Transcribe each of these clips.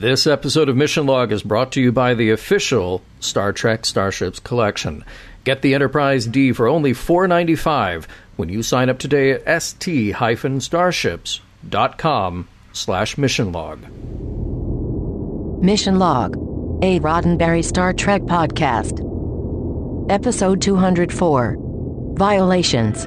This episode of Mission Log is brought to you by the official Star Trek Starships collection. Get the Enterprise D for only $4.95 when you sign up today at st-starships.com slash mission log. Mission Log, a Roddenberry Star Trek podcast. Episode 204 Violations.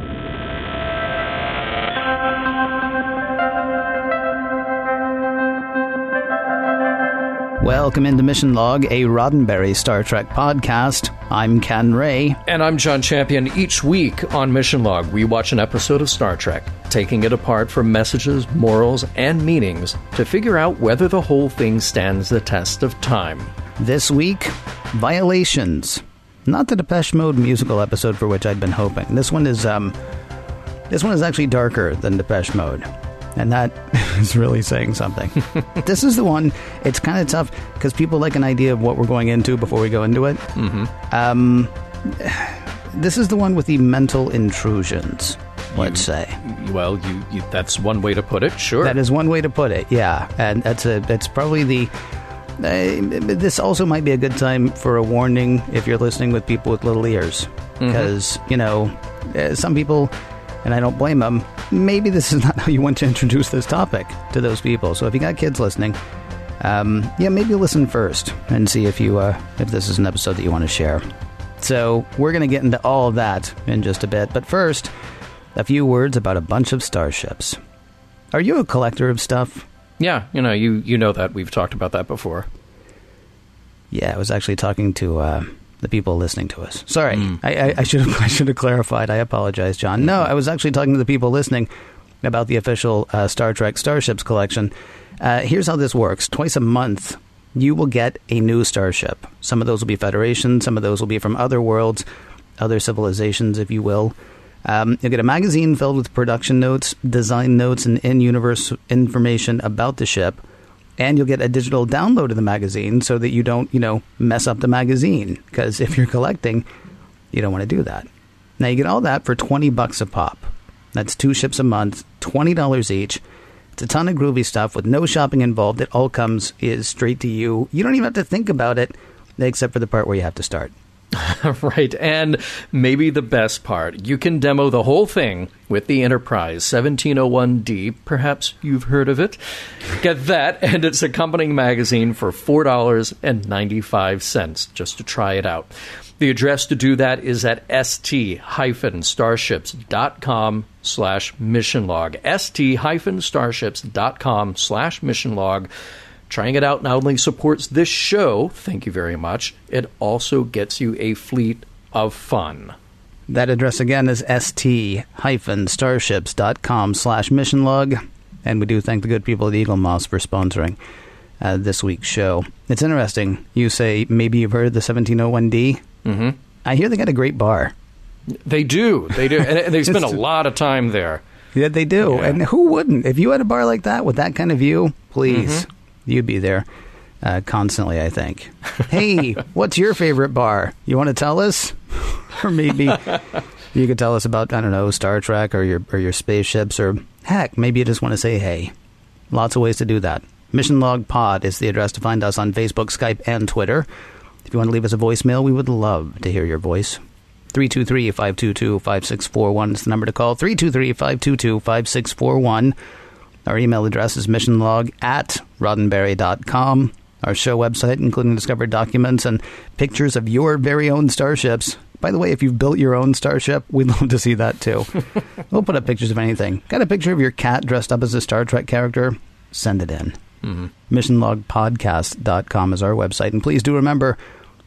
Welcome into Mission Log, a Roddenberry Star Trek podcast. I'm Ken Ray. And I'm John Champion. Each week on Mission Log, we watch an episode of Star Trek, taking it apart for messages, morals, and meanings to figure out whether the whole thing stands the test of time. This week, Violations. Not the Depeche Mode musical episode for which I'd been hoping. This one is um this one is actually darker than Depeche Mode. And that is really saying something. this is the one, it's kind of tough because people like an idea of what we're going into before we go into it. Mm-hmm. Um, this is the one with the mental intrusions, let's say. Well, you, you that's one way to put it. Sure. That is one way to put it, yeah. And that's a that's probably the. Uh, this also might be a good time for a warning if you're listening with people with little ears, because you know uh, some people, and I don't blame them. Maybe this is not how you want to introduce this topic to those people. So if you got kids listening, um, yeah, maybe listen first and see if you uh, if this is an episode that you want to share. So we're going to get into all of that in just a bit, but first, a few words about a bunch of starships. Are you a collector of stuff? yeah, you know, you you know that we've talked about that before. Yeah, I was actually talking to uh, the people listening to us. Sorry, I, I, I should have I should have clarified. I apologize, John. No, I was actually talking to the people listening about the official uh, Star Trek Starships collection. Uh, here's how this works: twice a month, you will get a new starship. Some of those will be Federation. Some of those will be from other worlds, other civilizations, if you will. Um, you'll get a magazine filled with production notes, design notes, and in-universe information about the ship and you'll get a digital download of the magazine so that you don't, you know, mess up the magazine. Because if you're collecting, you don't want to do that. Now you get all that for twenty bucks a pop. That's two ships a month, twenty dollars each. It's a ton of groovy stuff with no shopping involved. It all comes is straight to you. You don't even have to think about it, except for the part where you have to start. right, and maybe the best part, you can demo the whole thing with the Enterprise 1701D. Perhaps you've heard of it. Get that and its accompanying magazine for $4.95 just to try it out. The address to do that is at st-starships.com slash mission log. st-starships.com slash mission log. Trying it out not only supports this show, thank you very much, it also gets you a fleet of fun. That address again is st-starships.com slash mission log. And we do thank the good people at Eaglemoss for sponsoring uh, this week's show. It's interesting. You say maybe you've heard of the 1701D. Mm-hmm. I hear they got a great bar. They do. They do. and they spend a lot of time there. Yeah, they do. Yeah. And who wouldn't? If you had a bar like that with that kind of view, please, you'd be there uh, constantly, I think. hey, what's your favorite bar? You want to tell us? or maybe you could tell us about, I don't know, Star Trek or your, or your spaceships, or heck, maybe you just want to say hey. Lots of ways to do that. Mission Log Pod is the address to find us on Facebook, Skype, and Twitter. If you want to leave us a voicemail, we would love to hear your voice. 323 522 5641 is the number to call. 323 522 5641. Our email address is missionlog at roddenberry.com. Our show website, including discovered documents and pictures of your very own starships. By the way, if you've built your own starship, we'd love to see that too. we'll put up pictures of anything. Got a picture of your cat dressed up as a Star Trek character? Send it in. Mm-hmm. MissionLogPodcast.com is our website. And please do remember,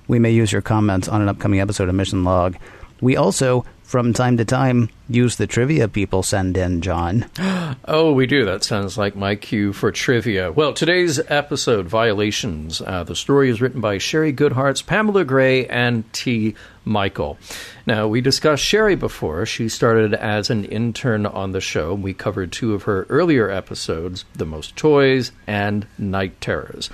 we may use your comments on an upcoming episode of Mission Log. We also, from time to time, use the trivia people send in, John. Oh, we do. That sounds like my cue for trivia. Well, today's episode, Violations. Uh, the story is written by Shari Goodhartz, Pamela Gray, and T. Michael. Now, we discussed Shari before. She started as an intern on the show. We covered two of her earlier episodes The Most Toys and Night Terrors.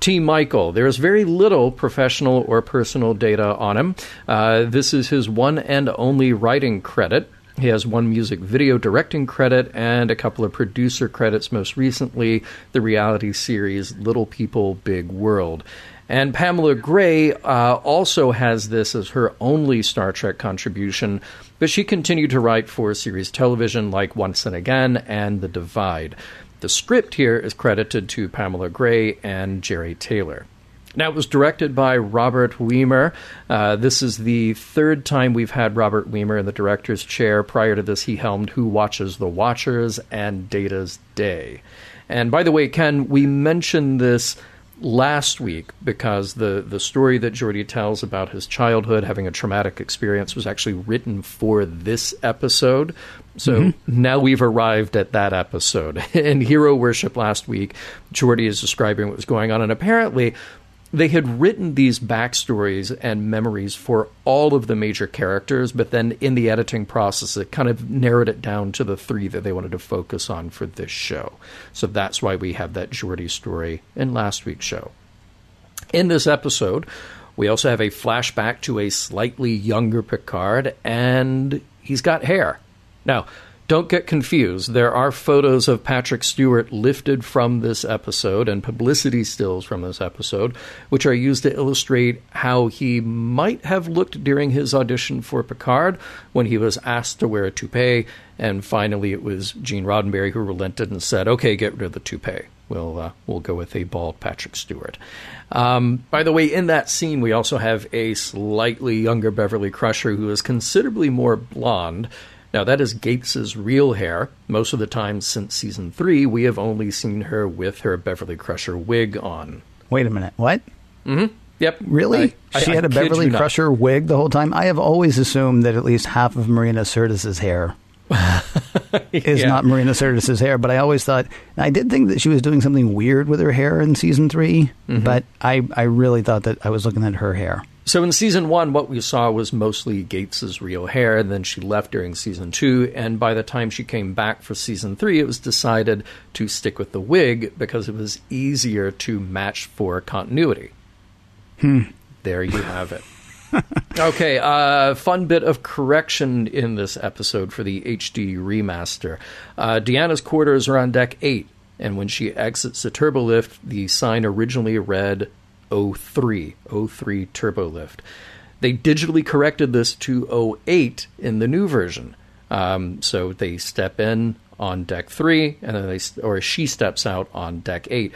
T. Michael. There's very little professional or personal data on him. Uh, this is his one and only writing credit. He has one music video directing credit and a couple of producer credits, most recently, the reality series Little People, Big World. And Pamela Gray uh, also has this as her only Star Trek contribution, but she continued to write for series television like Once and Again and The Divide. The script here is credited to Pamela Gray and Jeri Taylor. Now, it was directed by Robert Wiemer. Uh, this is the third time we've had Robert Wiemer in the director's chair. Prior to this, he helmed Who Watches the Watchers and Data's Day. And by the way, Ken, we mentioned this last week because the, the story that Geordi tells about his childhood having a traumatic experience was actually written for this episode. So mm-hmm. now we've arrived at that episode. In Hero Worship last week, Geordi is describing what was going on, and apparently they had written these backstories and memories for all of the major characters, but then in the editing process, it kind of narrowed it down to the three that they wanted to focus on for this show. So that's why we have that Geordi story in last week's show. In this episode, we also have a flashback to a slightly younger Picard, and he's got hair. Now, don't get confused. There are photos of Patrick Stewart lifted from this episode and publicity stills from this episode, which are used to illustrate how he might have looked during his audition for Picard when he was asked to wear a toupee. And finally, it was Gene Roddenberry who relented and said, "Okay, get rid of the toupee. We'll uh, we'll go with a bald Patrick Stewart." Um, by the way, in that scene, we also have a slightly younger Beverly Crusher who is considerably more blonde now, that is Gates's real hair. Most of the time since season three, we have only seen her with her Beverly Crusher wig on. Wait a minute. What? Mm hmm. Yep. Really? I, she I, had a Beverly Crusher wig the whole time? I have always assumed that at least half of Marina Sirtis's hair is yeah. not Marina Sirtis's hair, but I always thought I did think that she was doing something weird with her hair in season 3 mm-hmm. but I, I really thought that I was looking at her hair. So in season one, what we saw was mostly Gates's real hair. And then she left during season two, and by the time she came back for season three, it was decided to stick with the wig because it was easier to match for continuity. Hmm. There you have it. okay, uh, fun bit of correction in this episode for the HD remaster. Uh, Deanna's quarters are on deck eight, and when she exits the turbolift, the sign originally read 03, 03 turbolift. They digitally corrected this to 08 in the new version. Um, so they step in on deck three, and then they or she steps out on deck eight.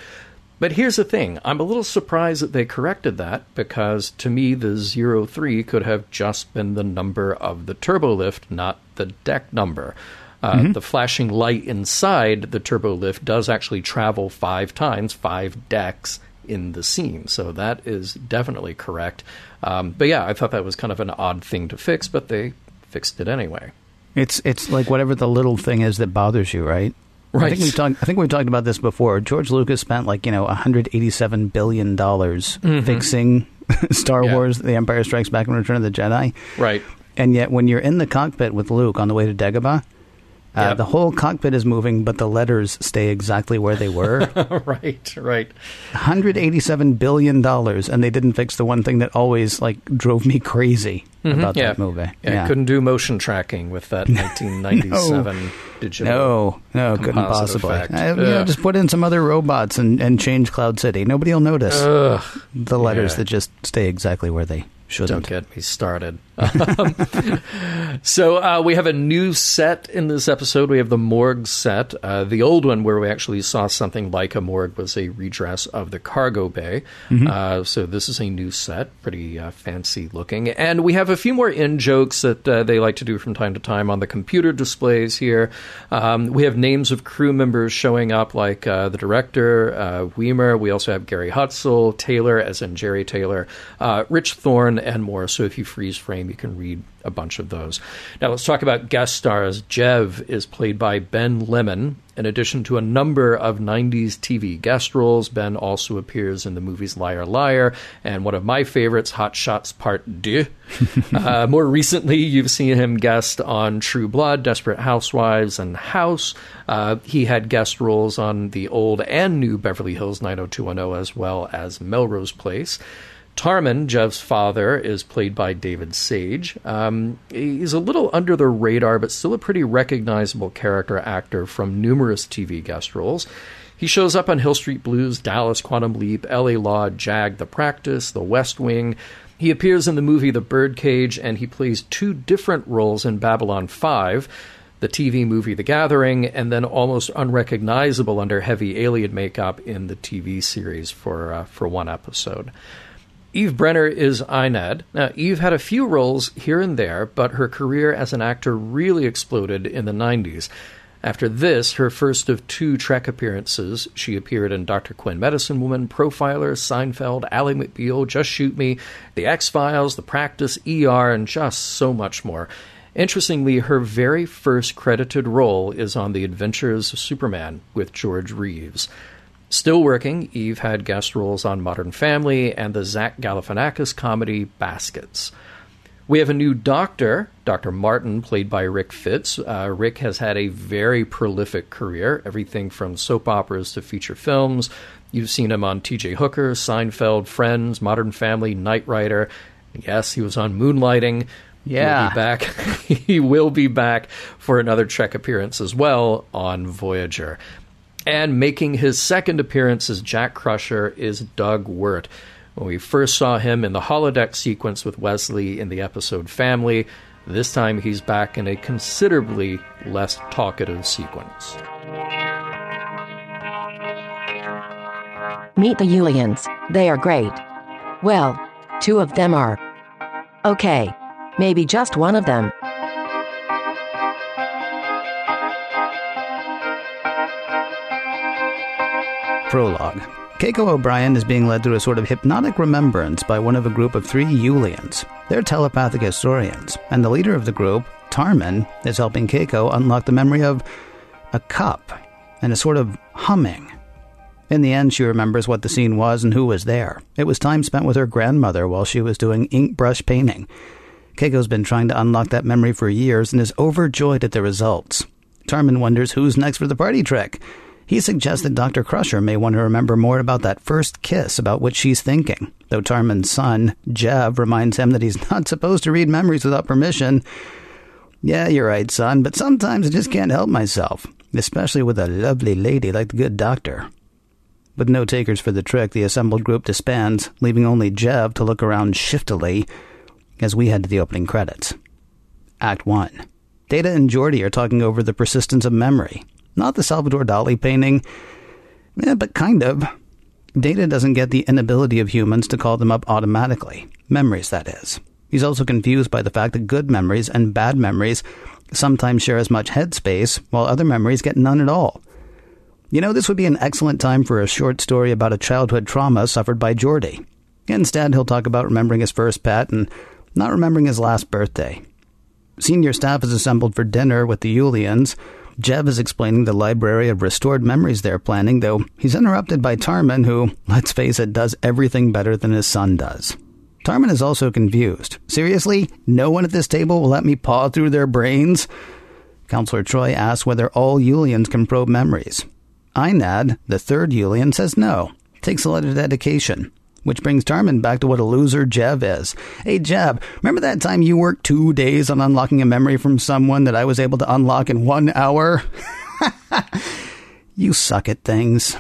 But here's the thing: I'm a little surprised that they corrected that because to me the 03 could have just been the number of the turbolift, not the deck number. Uh, mm-hmm. The flashing light inside the turbolift does actually travel five times, five decks in the scene. So that is definitely correct. Um, but yeah, I thought that was kind of an odd thing to fix, but they fixed it anyway. It's it's like whatever the little thing is that bothers you, right? Right. I think we've talked. I think we've talked about this before. George Lucas spent like you know 187 billion dollars mm-hmm. fixing Star yeah. Wars: The Empire Strikes Back and Return of the Jedi. Right. And yet, when you're in the cockpit with Luke on the way to Dagobah, uh, yep. The whole cockpit is moving, but the letters stay exactly where they were. right, right. $187 billion, and they didn't fix the one thing that always like drove me crazy mm-hmm. about yeah. that movie. Yeah, yeah. couldn't do motion tracking with that 1997 no. digital. No, no, couldn't possibly. I, you know, just put in some other robots and, and change Cloud City. Nobody will notice Ugh. the letters yeah. that just stay exactly where they Shouldn't. Don't get me started. Um, so uh, we have a new set in this episode. We have the morgue set. Uh, the old one, where we actually saw something like a morgue, was a redress of the cargo bay. Mm-hmm. Uh, so this is a new set, pretty uh, fancy looking. And we have a few more in jokes that uh, they like to do from time to time on the computer displays here. Um, we have names of crew members showing up, like uh, the director, Wiemer. We also have Gary Hutzel, Taylor, as in Jeri Taylor, Rich Thorn and more. So if you freeze frame, you can read a bunch of those. Now let's talk about guest stars. Jev is played by Ben Lemon. In addition to a number of 90s TV guest roles, Ben also appears in the movies Liar Liar and one of my favorites, Hot Shots Part 2. uh, more recently, you've seen him guest on True Blood, Desperate Housewives, and House. Uh, he had guest roles on the old and new Beverly Hills 90210 as well as Melrose Place. Tarman, Jev's father, is played by David Sage. Um, he's a little under the radar, but still a pretty recognizable character actor from numerous TV guest roles. He shows up on Hill Street Blues, Dallas, Quantum Leap, LA Law, Jag, The Practice, The West Wing. He appears in the movie The Birdcage, and he plays two different roles in Babylon 5 the TV movie The Gathering, and then almost unrecognizable under heavy alien makeup in the TV series for uh, for one episode. Eve Brenner is Einad. Now, Eve had a few roles here and there, but her career as an actor really exploded in the 90s. After this, her first of two Trek appearances, she appeared in Dr. Quinn, Medicine Woman, Profiler, Seinfeld, Ally McBeal, Just Shoot Me, The X Files, The Practice, ER, and just so much more. Interestingly, her very first credited role is on The Adventures of Superman with George Reeves. Still working, Eve had guest roles on Modern Family and the Zach Galifianakis comedy Baskets. We have a new doctor, Dr. Martin, played by Rick Fitts. Uh, Rick has had a very prolific career, everything from soap operas to feature films. You've seen him on TJ Hooker, Seinfeld, Friends, Modern Family, Knight Rider. Yes, he was on Moonlighting. Yeah. He'll be back. he will be back for another Trek appearance as well on Voyager. And making his second appearance as Jack Crusher is Doug Wert. When we first saw him in the holodeck sequence with Wesley in the episode Family, this time he's back in a considerably less talkative sequence. Meet the Ullians. They are great. Well, two of them are. Okay. Maybe just one of them. Prologue. Keiko O'Brien is being led through a sort of hypnotic remembrance by one of a group of three Ullians. They're telepathic historians, and the leader of the group, Tarman, is helping Keiko unlock the memory of a cup and a sort of humming. In the end, she remembers what the scene was and who was there. It was time spent with her grandmother while she was doing ink brush painting. Keiko's been trying to unlock that memory for years and is overjoyed at the results. Tarman wonders who's next for the party trick. He suggests that Dr. Crusher may want to remember more about that first kiss about which she's thinking, though Tarman's son, Jev, reminds him that he's not supposed to read memories without permission. Yeah, you're right, son, but sometimes I just can't help myself, especially with a lovely lady like the good doctor. With no takers for the trick, the assembled group disbands, leaving only Jev to look around shiftily as we head to the opening credits. Act 1. Data and Geordi are talking over the persistence of memory, not the Salvador Dali painting, but kind of. Data doesn't get the inability of humans to call them up automatically. Memories, that is. He's also confused by the fact that good memories and bad memories sometimes share as much headspace, while other memories get none at all. You know, this would be an excellent time for a short story about a childhood trauma suffered by Geordi. Instead, he'll talk about remembering his first pet and not remembering his last birthday. Senior staff is assembled for dinner with the Ullians, Jev is explaining the library of restored memories they're planning, though he's interrupted by Tarman, who, let's face it, does everything better than his son does. Tarman is also confused. Seriously? No one at this table will let me paw through their brains? Counselor Troi asks whether all Ullians can probe memories. Einad, the third Ullian, says no. Takes a lot of dedication. Which brings Tarman back to what a loser Jev is. Hey, Jev, remember that time you worked two days on unlocking a memory from someone that I was able to unlock in one hour? you suck at things.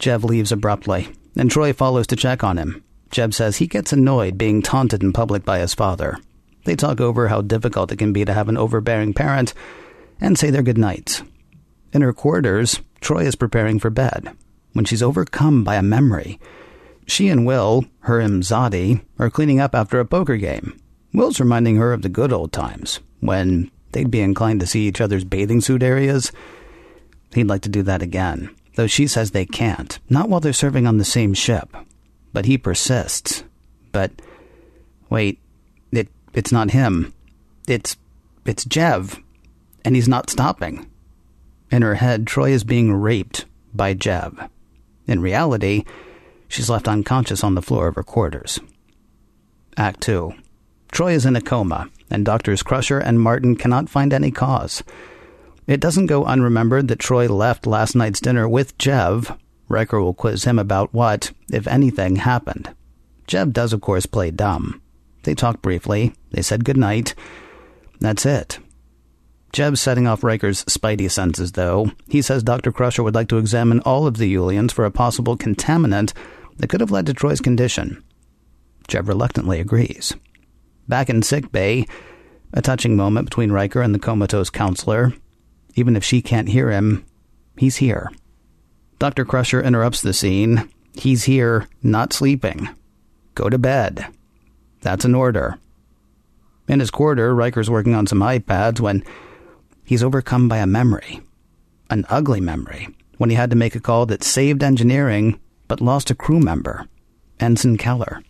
Jev leaves abruptly, and Troi follows to check on him. Jev says he gets annoyed being taunted in public by his father. They talk over how difficult it can be to have an overbearing parent and say their goodnights. In her quarters, Troi is preparing for bed when she's overcome by a memory. She and Will, her Imzadi, are cleaning up after a poker game. Will's reminding her of the good old times, when they'd be inclined to see each other's bathing suit areas. He'd like to do that again, though she says they can't, not while they're serving on the same ship. But he persists. But wait, it it's not him. It's it's Jev, and he's not stopping. In her head, Troi is being raped by Jev. In reality, she's left unconscious on the floor of her quarters. Act 2. Troi is in a coma, and Doctors Crusher and Martin cannot find any cause. It doesn't go unremembered that Troi left last night's dinner with Jev. Riker will quiz him about what, if anything, happened. Jev does, of course, play dumb. They talk briefly, they said goodnight. That's it. Jev's setting off Riker's spidey senses, though. He says Dr. Crusher would like to examine all of the Ullians for a possible contaminant that could have led to Troi's condition. Jev reluctantly agrees. Back in sick bay, a touching moment between Riker and the comatose counselor. Even if she can't hear him, he's here. Dr. Crusher interrupts the scene. He's here, not sleeping. Go to bed. That's an order. In his quarter, Riker's working on some iPads when he's overcome by a memory. An ugly memory, when he had to make a call that saved engineering but lost a crew member, Ensign Keller.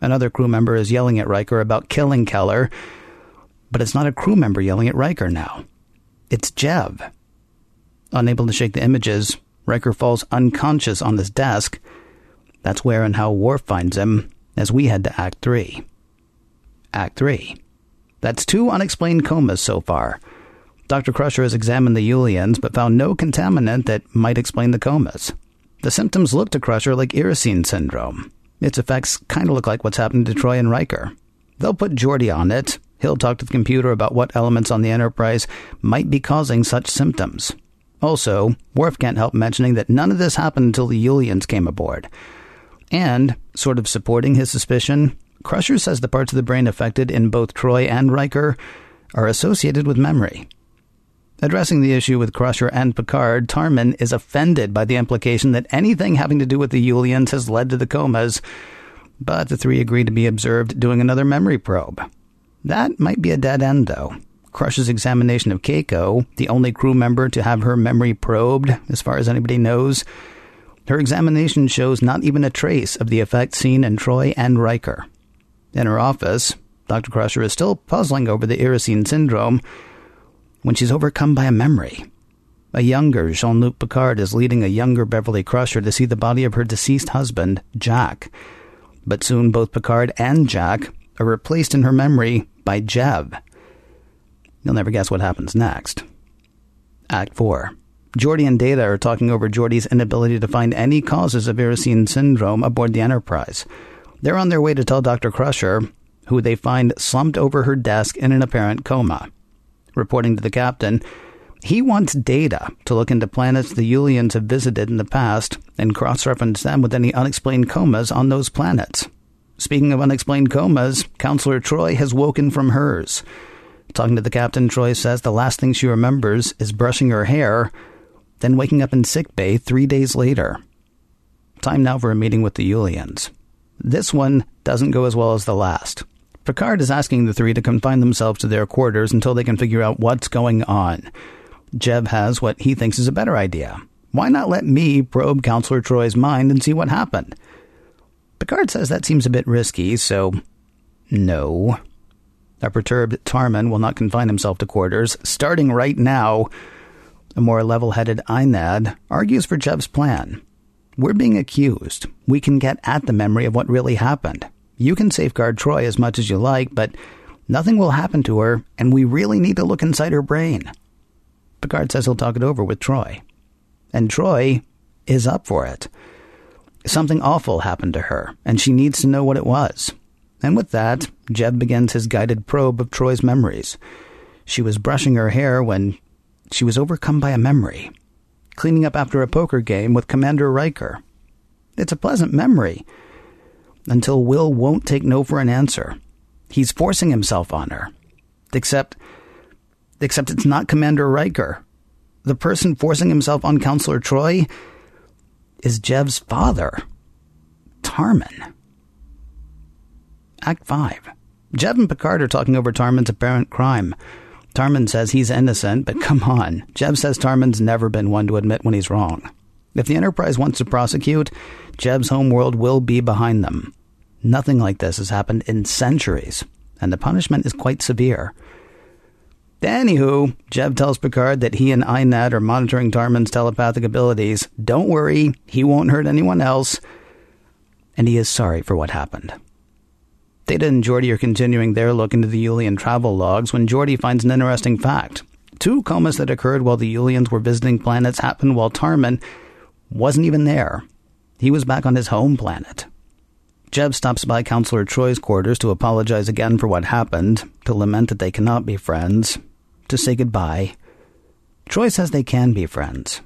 Another crew member is yelling at Riker about killing Keller, but it's not a crew member yelling at Riker now. It's Jev. Unable to shake the images, Riker falls unconscious on his desk. That's where and how Worf finds him as we head to Act 3. Act 3. That's two unexplained comas so far. Dr. Crusher has examined the Ullians but found no contaminant that might explain the comas. The symptoms look to Crusher like Iresine syndrome. Its effects kind of look like what's happened to Troi and Riker. They'll put Geordi on it. He'll talk to the computer about what elements on the Enterprise might be causing such symptoms. Also, Worf can't help mentioning that none of this happened until the Ullians came aboard. And, sort of supporting his suspicion, Crusher says the parts of the brain affected in both Troi and Riker are associated with memory. Addressing the issue with Crusher and Picard, Tarman is offended by the implication that anything having to do with the Ullians has led to the comas, but the three agree to be observed doing another memory probe. That might be a dead end, though. Crusher's examination of Keiko, the only crew member to have her memory probed, as far as anybody knows, her examination shows not even a trace of the effect seen in Troi and Riker. In her office, Dr. Crusher is still puzzling over the Iresine syndrome when she's overcome by a memory. A younger Jean Luc Picard is leading a younger Beverly Crusher to see the body of her deceased husband, Jack. But soon both Picard and Jack are replaced in her memory by Jev. You'll never guess what happens next. Act 4. Geordi and Data are talking over Geordi's inability to find any causes of Iresine syndrome aboard the Enterprise. They're on their way to tell Dr. Crusher, who they find slumped over her desk in an apparent coma reporting to the captain. He wants data to look into planets the Ullians have visited in the past and cross reference them with any unexplained comas on those planets. Speaking of unexplained comas, Counselor Troi has woken from hers. Talking to the captain, Troi says the last thing she remembers is brushing her hair, then waking up in sick bay three days later. Time now for a meeting with the Ullians. This one doesn't go as well as the last. Picard is asking the three to confine themselves to their quarters until they can figure out what's going on. Jev has what he thinks is a better idea. Why not let me probe Counselor Troi's mind and see what happened? Picard says that seems a bit risky, so no. A perturbed Tarman will not confine himself to quarters. Starting right now, a more level headed Einad argues for Jev's plan. We're being accused. We can get at the memory of what really happened. You can safeguard Troi as much as you like, but nothing will happen to her, and we really need to look inside her brain. Picard says he'll talk it over with Troi. And Troi is up for it. Something awful happened to her, and she needs to know what it was. And with that, Jev begins his guided probe of Troi's memories. She was brushing her hair when she was overcome by a memory. Cleaning up after a poker game with Commander Riker. It's a pleasant memory, until Will won't take no for an answer. He's forcing himself on her. Except, except it's not Commander Riker. The person forcing himself on Counselor Troi is Jev's father, Tarman. Act 5. Jev and Picard are talking over Tarman's apparent crime. Tarman says he's innocent, but come on. Jev says Tarman's never been one to admit when he's wrong. If the Enterprise wants to prosecute, Jev's homeworld will be behind them. Nothing like this has happened in centuries, and the punishment is quite severe. Anywho, Jev tells Picard that he and Einad are monitoring Tarman's telepathic abilities. Don't worry, he won't hurt anyone else. And he is sorry for what happened. Data and Geordi are continuing their look into the Ullian travel logs when Geordi finds an interesting fact. Two comas that occurred while the Ullians were visiting planets happened while Tarman wasn't even there. He was back on his home planet. Jev stops by Counselor Troi's quarters to apologize again for what happened, to lament that they cannot be friends, to say goodbye. Troi says they can be friends.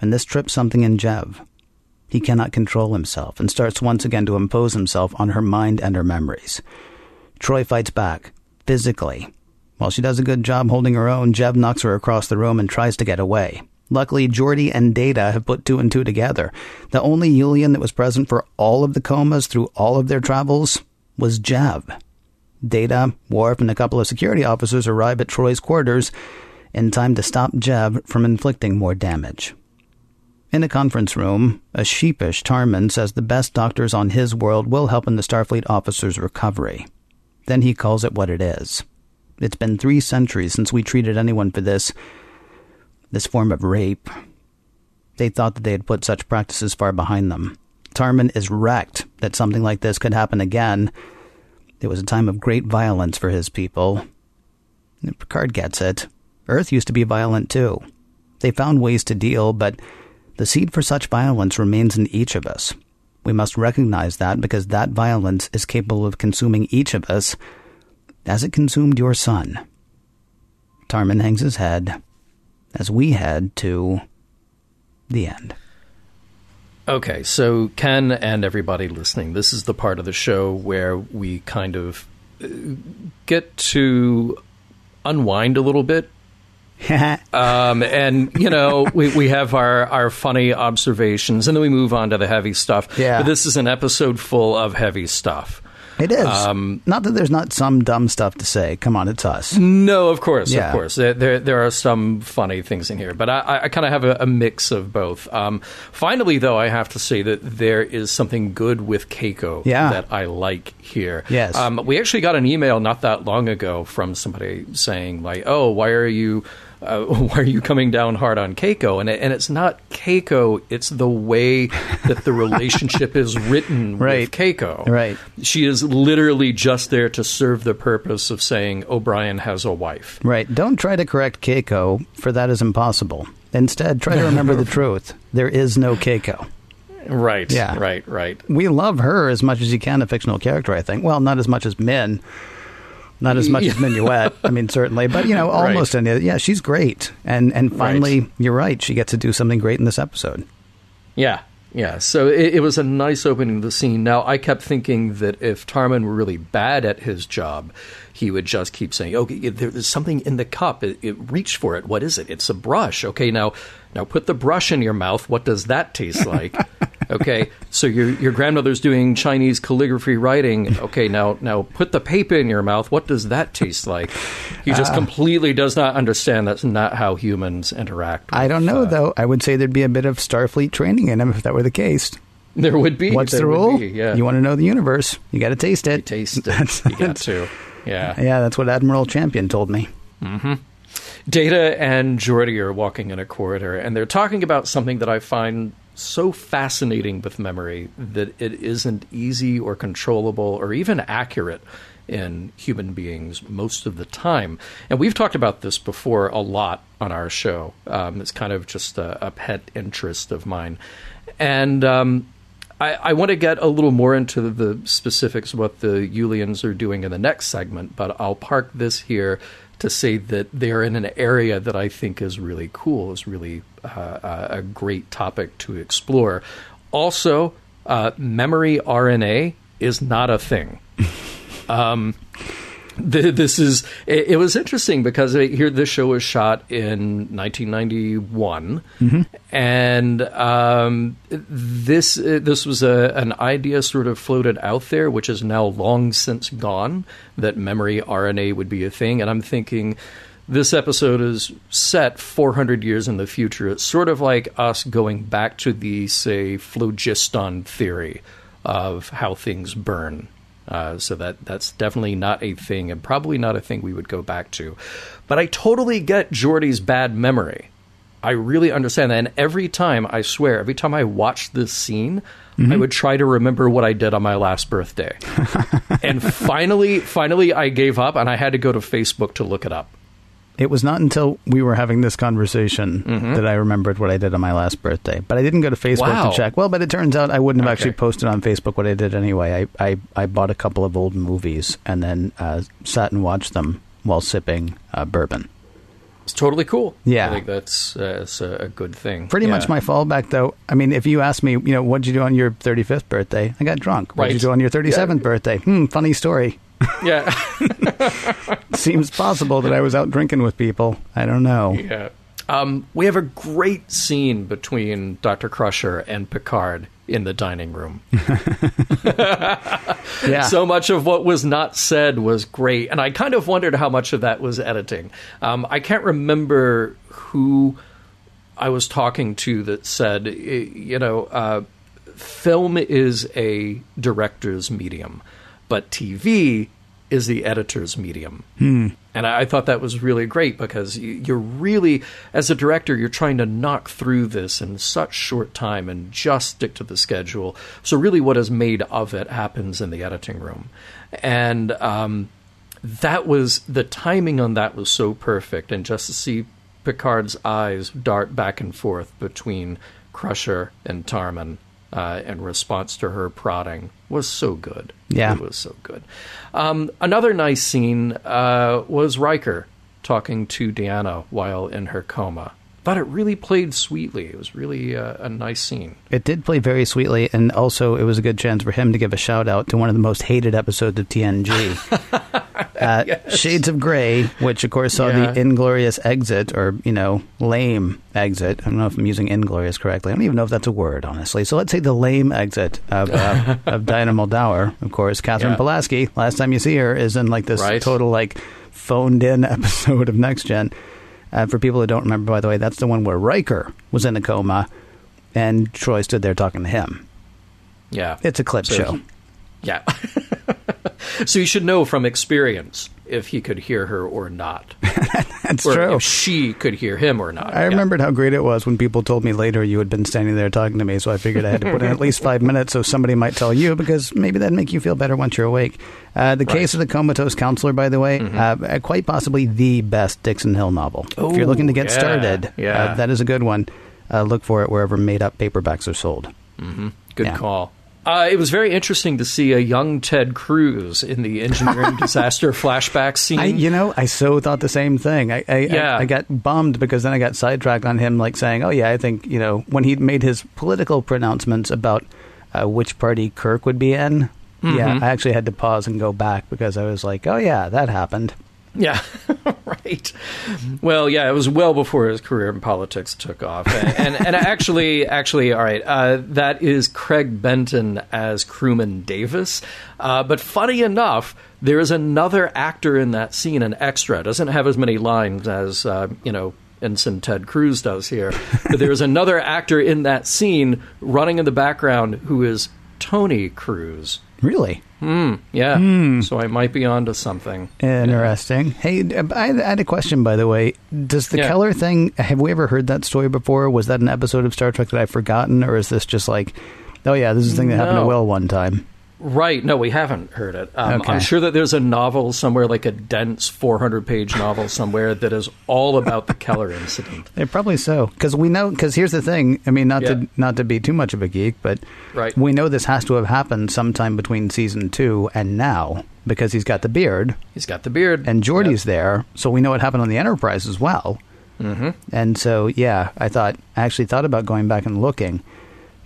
And this trips something in Jev. He cannot control himself and starts once again to impose himself on her mind and her memories. Troi fights back, physically. While she does a good job holding her own, Jev knocks her across the room and tries to get away. Luckily, Geordi and Data have put two and two together. The only Ullian that was present for all of the comas through all of their travels was Jev. Data, Worf, and a couple of security officers arrive at Troi's quarters in time to stop Jev from inflicting more damage. In a conference room, a sheepish Tarman says the best doctors on his world will help in the Starfleet officer's recovery. Then he calls it what it is. It's been three centuries since we treated anyone for this, this form of rape. They thought that they had put such practices far behind them. Tarman is wrecked that something like this could happen again. It was a time of great violence for his people. And Picard gets it. Earth used to be violent too. They found ways to deal, but the seed for such violence remains in each of us. We must recognize that because that violence is capable of consuming each of us as it consumed your son. Tarman hangs his head as we head to the end. Okay, so Ken and everybody listening, this is the part of the show where we kind of uh, get to unwind a little bit. um, and you know we, we have our, our funny observations and then we move on to the heavy stuff Yeah. but this is an episode full of heavy stuff It is. Um, not that there's not some dumb stuff to say. Come on, it's us. No, of course, Yeah. of course. There, there, there are some funny things in here, but I, I kind of have a, a mix of both. Um, finally, though, I have to say that there is something good with Keiko Yeah. that I like here. Yes. Um, we actually got an email not that long ago from somebody saying, like, "Oh, why are you?" Uh, why are you coming down hard on Keiko? And it, and it's not Keiko; it's the way that the relationship is written Right. with Keiko. Right. She is literally just there to serve the purpose of saying O'Brien has a wife. Right. Don't try to correct Keiko, for that is impossible. Instead, try to remember the truth. There is no Keiko. Right. Yeah. Right. Right. We love her as much as you can, a fictional character, I think. Well, not as much as Min. Not as much as Minuet, I mean, certainly, but you know, Right. almost any. Yeah, she's great, and and finally, Right. you're right. She gets to do something great in this episode. Yeah. Yeah. So it, it was a nice opening to the scene. Now I kept thinking that if Tarman were really bad at his job, he would just keep saying, "Okay, there's something in the cup. It, it, reach for it. What is it? It's a brush. Okay, now now put the brush in your mouth. What does that taste like?" okay, so your your grandmother's doing Chinese calligraphy writing. Okay, now now put the paper in your mouth. What does that taste like? He just completely does not understand. That's not how humans interact. I don't know uh, though. I would say there'd be a bit of Starfleet training in him if that were the case. There would be. What's the rule? be, yeah. You want to know the universe? You got to taste it. taste it. That's- you got to. Yeah. Yeah, that's what Admiral Champion told me. Data and Geordi are walking in a corridor, and they're talking about something that I find so fascinating with memory that it isn't easy or controllable or even accurate in human beings most of the time. And we've talked about this before a lot on our show. Um, it's kind of just a, a pet interest of mine. And um, I, I want to get a little more into the specifics of what the Ullians are doing in the next segment, but I'll park this here to say that they're in an area that I think is really cool, is really uh, a great topic to explore. Also, uh, memory RNA is not a thing. um, this is it, it was interesting because here this show was shot in 1991 and um, this this was a, an idea sort of floated out there which is now long since gone that memory RNA would be a thing. And I'm thinking this episode is set 400 years in the future. It's sort of like us going back to the say phlogiston theory of how things burn uh, so that that's definitely not a thing, and probably not a thing we would go back to. But I totally get Geordi's bad memory. I really understand that, and every time I swear, every time I watch this scene, I would try to remember what I did on my last birthday. and finally, finally, I gave up, and I had to go to Facebook to look it up. It was not until we were having this conversation Mm-hmm. that I remembered what I did on my last birthday. But I didn't go to Facebook Wow. to check. Well, but it turns out I wouldn't have actually posted on Facebook what I did anyway. I, I, I bought a couple of old movies and then uh, sat and watched them while sipping uh, bourbon. It's totally cool. Yeah. I think that's, uh, that's a, good thing. Pretty Yeah. much my fallback, though. I mean, if you ask me, you know, what'd you do on your 35th birthday? I got drunk. What'd you do on your 37th Yeah. birthday? Hmm, funny story. Yeah. Seems possible that I was out drinking with people. I don't know. yeah. Um, we have a great scene between Dr. Crusher and Picard in the dining room. Yeah. So much of what was not said was great, and I kind of wondered how much of that was editing. Um, I can't remember who I was talking to that said, you know, uh, film is a director's medium, but TV is the editor's medium. And I, I thought that was really great because you, you're really, as a director, you're trying to knock through this in such short time and just stick to the schedule. So, really, what is made of it happens in the editing room. And um, that was the timing on that was so perfect. And just to see Picard's eyes dart back and forth between Crusher and Tarman uh, in response to her prodding was so good. Yeah. It was so good. Um, another nice scene uh, was Riker talking to Deanna while in her coma. Thought it really played sweetly. It was really uh, a nice scene. It did play very sweetly, and also it was a good chance for him to give a shout out to one of the most hated episodes of TNG. uh, Shades of Grey, which of course saw Yeah. the inglorious exit, or, you know, lame exit. I don't know if I'm using inglorious correctly. I don't even know if that's a word, honestly. So let's say the lame exit of, uh, of Diana Muldaur, of course. Catherine Yeah. Pulaski, last time you see her, is in like this Right. total, like, phoned in episode of Next Gen. Uh, for people who don't remember, by the way, that's the one where Riker was in a coma and Troi stood there talking to him. Yeah. It's a clip So show. yeah. so you should know from experience if he could hear her or not. That's or true. if she could hear him or not. I Yeah. remembered how great it was when people told me later you had been standing there talking to me, so I figured I had to put in at least five minutes so somebody might tell you because maybe that'd make you feel better once you're awake. Uh, the Case of the Comatose Counselor, by the way, Mm-hmm. uh, quite possibly the best Dixon Hill novel. if you're looking to get yeah, started, yeah. uh, that is a good one. Uh, look for it wherever made up paperbacks are sold. Good Yeah. call. Uh, it was very interesting to see a young Ted Cruz in the engineering disaster flashback scene. I, you know, I so thought the same thing. I, I, Yeah. I, I got bummed because then I got sidetracked on him, like saying, "Oh yeah, I think you know when he made his political pronouncements about uh, which party Kirk would be in." Yeah, I actually had to pause and go back because I was like, "Oh yeah, that happened." Yeah, right. Well, yeah, it was well before his career in politics took off, and and, and actually, actually, all right, uh, that is Craig Benton as crewman Davis. Uh, but funny enough, there is another actor in that scene, an extra, doesn't have as many lines as uh, you know. Ensign Ted Cruz does here, but there is another actor in that scene running in the background who is Tony Cruz. Really Yeah, so I might be onto something. interesting. Hey, uh, I I had a question by the way. Does the Yeah. Keller thing? Have we ever heard that story before? Was that an episode of Star Trek that I've forgotten, or is this just like, oh yeah, this is a thing that happened to No. Will one time? Right. No, we haven't heard it. Um, Okay. I'm sure that there's a novel somewhere, like a dense 400 page novel somewhere, that is all about the Keller incident. Yeah, probably so. Because we know. Because here's the thing. I mean, not Yeah. to not to be too much of a geek, but Right. we know this has to have happened sometime between season two and now because he's got the beard He's got the beard. and Geordi's there, so we know what happened on the Enterprise as well. Mm-hmm. And so, yeah, I thought I actually thought about going back and looking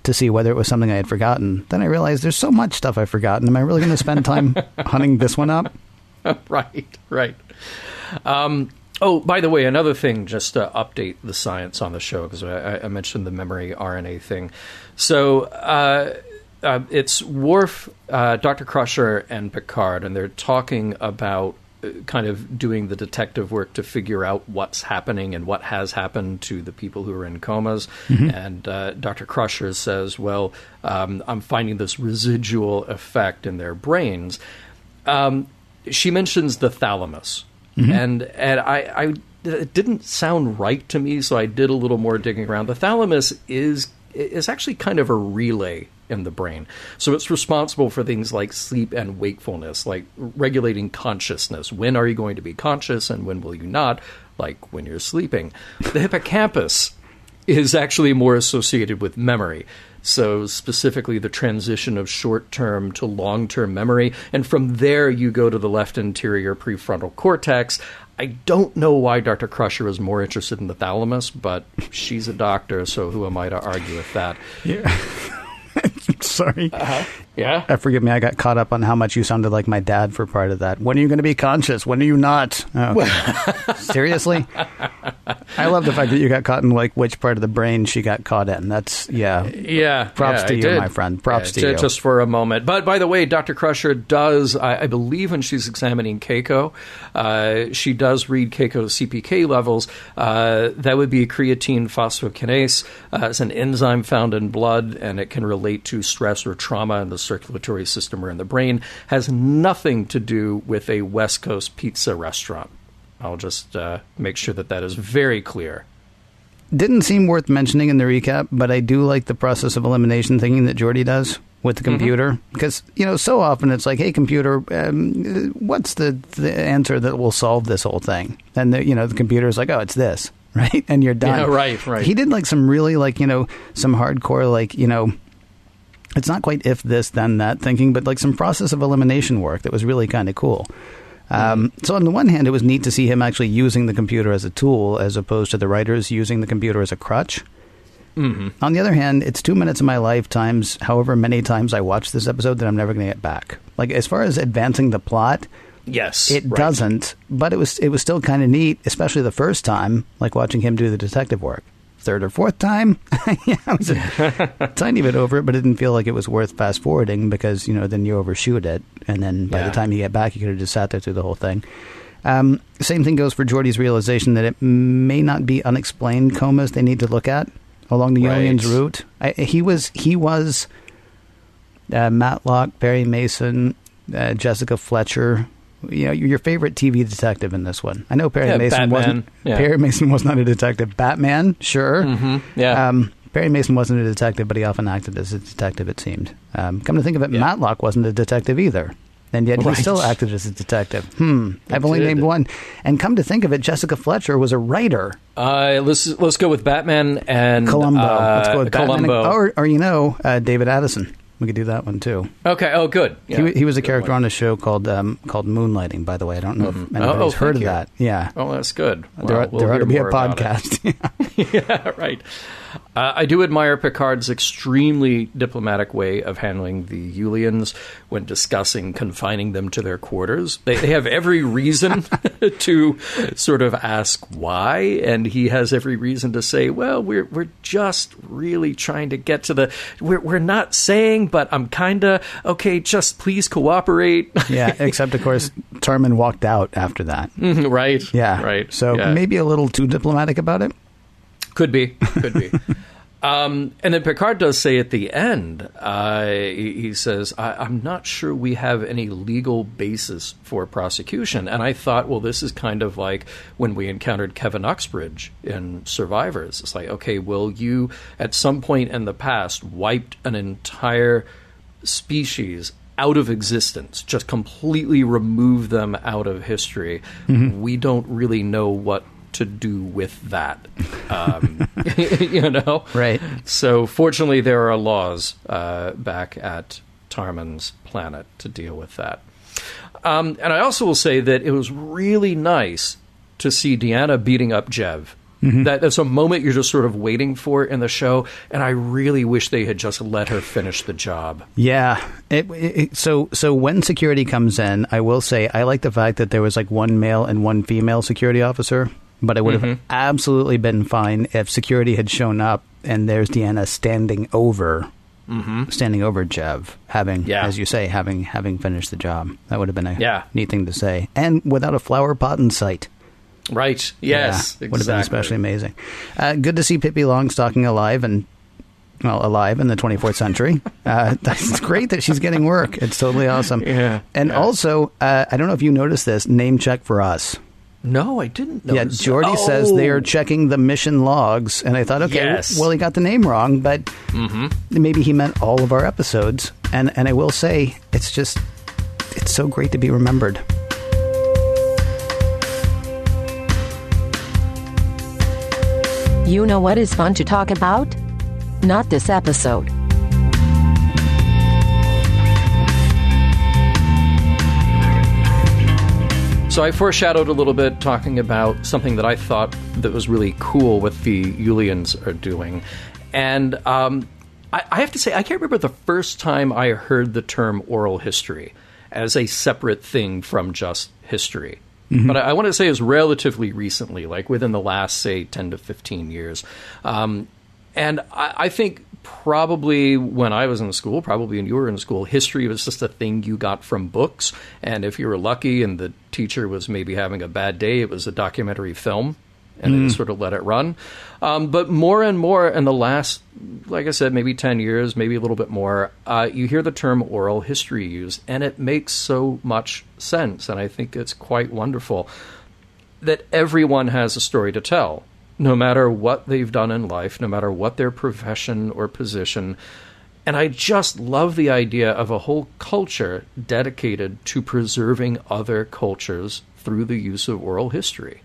to see whether it was something I had forgotten. Then I realized there's so much stuff I've forgotten. Am I really going to spend time hunting this one up? right. Right. Um, oh, by the way, another thing, just to update the science on the show, because I, I mentioned the memory RNA thing. So uh, uh, it's Worf, uh, Dr. Crusher, and Picard, and they're talking about kind of doing the detective work to figure out what's happening and what has happened to the people who are in comas. And uh, Dr. Crusher says, Well, um, I'm finding this residual effect in their brains. Um, she mentions the thalamus, and and I, I it didn't sound right to me, so I did a little more digging around. The thalamus is is actually kind of a relay in the brain. So it's responsible for things like sleep and wakefulness, like regulating consciousness. When are you going to be conscious and when will you not? Like when you're sleeping. The hippocampus is actually more associated with memory. So, specifically, the transition of short term to long term memory. And from there, you go to the left anterior prefrontal cortex. I don't know why Dr. Crusher is more interested in the thalamus, but she's a doctor, so who am I to argue with that? Yeah. Sorry. Uh-huh. Yeah. Uh, forgive me, I got caught up on how much you sounded like my dad for part of that. When are you going to be conscious? When are you not? Oh, okay. Seriously? I love the fact that you got caught in like which part of the brain she got caught in. That's yeah. Yeah. Props yeah, to I you, did. my friend. Props Yeah, to you. Just for a moment. But by the way, Dr. Crusher does, I, I believe, when she's examining Keiko, uh, she does read Keiko's CPK levels. Uh, that would be creatine phosphokinase. Uh, it's an enzyme found in blood, and it can relate to stress or trauma in the circulatory system or in the brain. Has nothing to do with a West Coast pizza restaurant. I'll just uh, make sure that that is very clear. Didn't seem worth mentioning in the recap, but I do like the process of elimination thinking that Geordi does with the computer because you know so often it's like, hey computer, um, what's the the answer that will solve this whole thing? And the, you know the computer is like, oh, it's this, right? And you're done. Yeah, right, right. He did like some really like you know some hardcore like you know. It's not quite if this then that thinking, but like some process of elimination work that was really kind of cool. Um, so on the one hand, it was neat to see him actually using the computer as a tool, as opposed to the writers using the computer as a crutch. Mm-hmm. On the other hand, it's two minutes of my life times however many times I watch this episode that I'm never going to get back. Like as far as advancing the plot, Yes. it right. doesn't. But it was it was still kind of neat, especially the first time, like watching him do the detective work. Third or fourth time, yeah, I was a tiny bit over it, but it didn't feel like it was worth fast forwarding because you know then you overshoot it, and then by Yeah. the time you get back, you could have just sat there through the whole thing. Um, same thing goes for Geordi's realization that it may not be unexplained comas they need to look at along the Right. route. I, he was he was uh, Matlock, Perry Mason, uh, Jessica Fletcher. You know, your favorite TV detective in this one. I know Perry Yeah, Mason Batman, wasn't. yeah. Perry Mason was not a detective. Batman, sure. Mhm, yeah. Um, Perry Mason wasn't a detective, but he often acted as a detective. It seemed. Um, come to think of it, Yeah. Matlock wasn't a detective either, and yet Right. he still acted as a detective. Hmm. I've only did. named one. And come to think of it, Jessica Fletcher was a writer. Uh, let's let's go with Batman and Columbo. Uh, Let's go with Batman. Columbo. Or, or you know, uh, David Addison. We could do that one too. okay. Oh, good. He, Yeah, wa- he was a good character one. on a show called um, called Moonlighting. By the way, I don't know Mhm. if anybody's Oh, oh, heard of you. that. Yeah, Oh, that's good. there, Well, ought- we'll there ought to be a more about it. podcast. yeah, right. Uh, I do admire Picard's extremely diplomatic way of handling the Ullians when discussing confining them to their quarters. They, they have every reason to sort of ask why, and he has every reason to say, "Well, we're we're just really trying to get to the. We're we're not saying, but I'm kind of okay. Just please cooperate." yeah, except of course, Tarmin walked out after that. right. Yeah, Right. So yeah. maybe a little too diplomatic about it. Could be, could be. um, and then Picard does say at the end, uh, he, says, I, "I'm not sure we have any legal basis for prosecution." And I thought, well, this is kind of like when we encountered Kevin Uxbridge in Survivors. It's like, okay, well, you at some point in the past wiped an entire species out of existence, just completely remove them out of history. We don't really know what to do with that. Um, you know? Right. So, fortunately, there are laws uh, back at Tarmin's planet to deal with that. Um, and I also will say that it was really nice to see Deanna beating up Jev. That, that's a moment you're just sort of waiting for in the show, and I really wish they had just let her finish the job. Yeah. It, it, so so when security comes in, I will say I like the fact that there was like one male and one female security officer. But it would have Mm-hmm. absolutely been fine if security had shown up and there's Deanna standing over, standing over Jev, having, Mm-hmm. Yeah. as you say, having having finished the job. That would have been a Yeah. neat thing to say, and without a flower pot in sight. Right? Yes, Yeah, would have been especially amazing. Uh, good to see Pippi Longstocking alive and well alive in the 24th century. Uh, it's great that she's getting work. It's totally awesome. Yeah, and also uh, I don't know if you noticed this name check for us. No, I didn't know. Yeah, Geordi says they are checking the mission logs, and I thought, okay, Yes. well, he got the name wrong, but Mm-hmm. maybe he meant all of our episodes. And and I will say, it's just, it's so great to be remembered. You know what is fun to talk about? Not this episode. So I foreshadowed a little bit talking about something that I thought that was really cool what the Ullians are doing, and um, I, I have to say I can't remember the first time I heard the term oral history as a separate thing from just history. But I, I want to say is relatively recently, like within the last say ten to fifteen years, um, and I, I think probably when I was in school, probably when you were in school, history was just a thing you got from books. And if you were lucky and the teacher was maybe having a bad day, it was a documentary film. And they just sort of let it run. Um, but more and more in the last, like I said, maybe 10 years, maybe a little bit more, uh, you hear the term oral history used, and it makes so much sense. And I think it's quite wonderful that everyone has a story to tell, no matter what they've done in life, no matter what their profession or position. And I just love the idea of a whole culture dedicated to preserving other cultures through the use of oral history.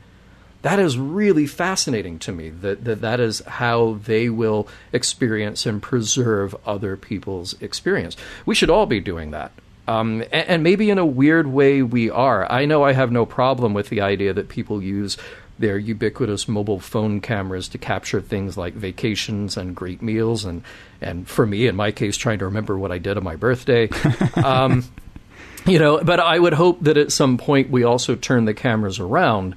That is really fascinating to me that, that that is how they will experience and preserve other people's experience. We should all be doing that. Um, and, and maybe in a weird way we are. I know I have no problem with the idea that people use their ubiquitous mobile phone cameras to capture things like vacations and great meals and and for me in my case trying to remember what I did on my birthday. um, you know, but I would hope that at some point we also turn the cameras around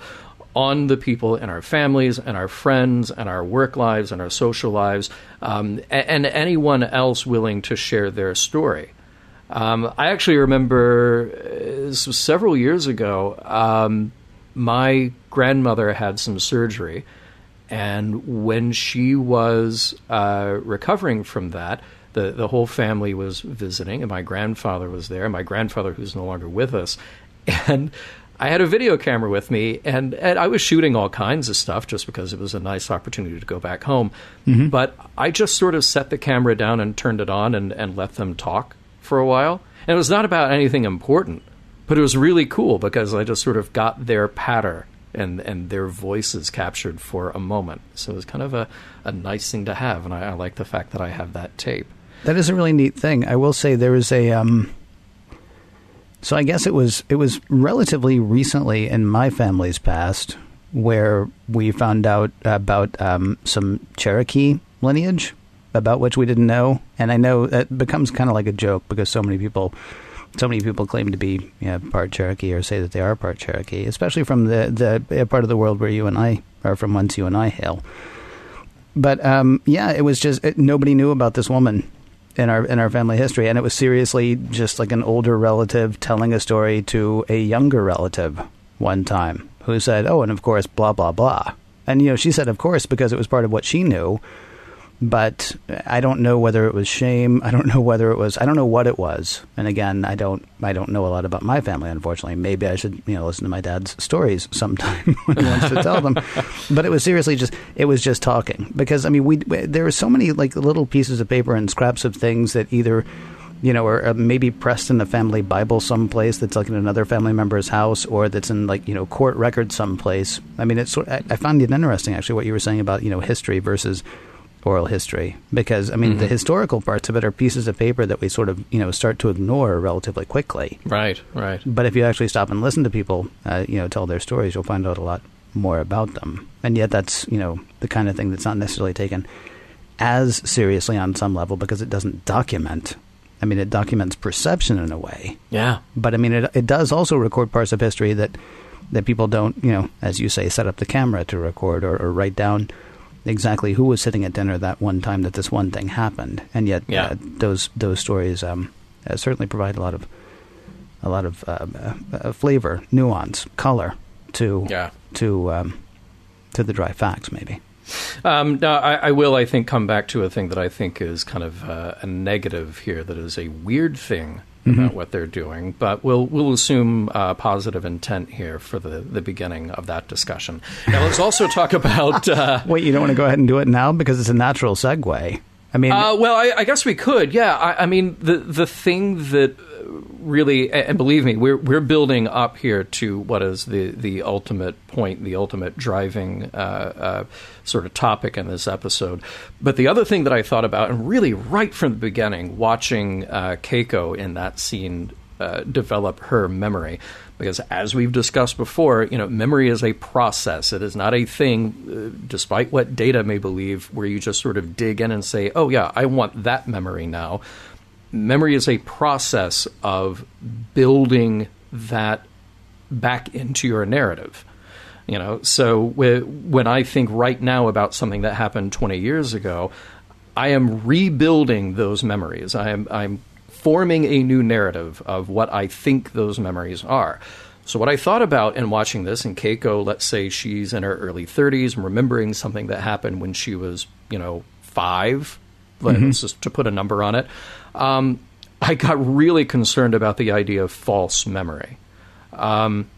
on the people in our families and our friends and our work lives and our social lives um, a- and anyone else willing to share their story. Um, I actually remember uh, this was several years ago. Um, my grandmother had some surgery, and when she was uh, recovering from that, the the whole family was visiting, and my grandfather was there. My grandfather, who's no longer with us, and I had a video camera with me, and, and I was shooting all kinds of stuff just because it was a nice opportunity to go back home. But I just sort of set the camera down and turned it on and, and let them talk for a while. And it was not about anything important, but it was really cool because I just sort of got their patter and, and their voices captured for a moment. So it was kind of a, a nice thing to have, and I, I like the fact that I have that tape. That is a really neat thing. I will say there is a. Um, so I guess it was it was relatively recently in my family's past where we found out about um, some Cherokee lineage about which we didn't know, and I know it becomes kind of like a joke because so many people. So many people claim to be you know, part Cherokee or say that they are part Cherokee, especially from the the part of the world where you and I are from, whence you and I hail. But um, yeah, it was just it, nobody knew about this woman in our in our family history, and it was seriously just like an older relative telling a story to a younger relative one time who said, "Oh, and of course, blah blah blah," and you know she said, "Of course," because it was part of what she knew. But I don't know whether it was shame. I don't know whether it was. I don't know what it was. And again, I don't. I don't know a lot about my family. Unfortunately, maybe I should you know listen to my dad's stories sometime when he wants to tell them. But it was seriously just. It was just talking because I mean we there were so many like little pieces of paper and scraps of things that either you know, or uh, maybe pressed in the family Bible someplace that's like in another family member's house, or that's in like you know court record someplace. I mean, it's. I, I found it interesting actually what you were saying about you know history versus oral history because I mean the historical parts of it are pieces of paper that we sort of you know start to ignore relatively quickly. Right, right. But if you actually stop and listen to people, uh, you know, tell their stories, you'll find out a lot more about them. And yet, that's you know the kind of thing that's not necessarily taken as seriously on some level because it doesn't document. I mean, it documents perception in a way, Yeah. but I mean, it it does also record parts of history that that people don't, you know, as you say, set up the camera to record or, or write down exactly who was sitting at dinner that one time that this one thing happened. And yet, Yeah. uh, those those stories um, uh, certainly provide a lot of a lot of uh, uh, uh, flavor, nuance, color to Yeah. to um, to the dry facts, maybe. Um, no, I, I will, I think, come back to a thing that I think is kind of uh, a negative here that is a weird thing mm-hmm. about what they're doing. But we'll we'll assume uh, positive intent here for the, the beginning of that discussion. Now let's also talk about. Uh, Wait, you don't want to go ahead and do it now because it's a natural segue. I mean, uh, well, I, I, guess we could. Yeah, I, I mean the the thing that really, and believe me, we're we're building up here to what is the the ultimate point, the ultimate driving uh, uh, sort of topic in this episode. But the other thing that I thought about, and really right from the beginning, watching uh, Keiko in that scene uh, develop her memory. Because as we've discussed before, you know, memory is a process. It is not a thing, uh, despite what data may believe, where you just sort of dig in and say, "Oh yeah, I want that memory now." Memory is a process of building that back into your narrative. You know, so when I think right now about something that happened 20 years ago, I am rebuilding those memories. I am I'm forming a new narrative of what I think those memories are. So what I thought about in watching this, and Keiko, let's say she's in her early 30s and remembering something that happened when she was, you know, 5 mm-hmm. just to put a number on it um, I got really concerned about the idea of false memory. Um,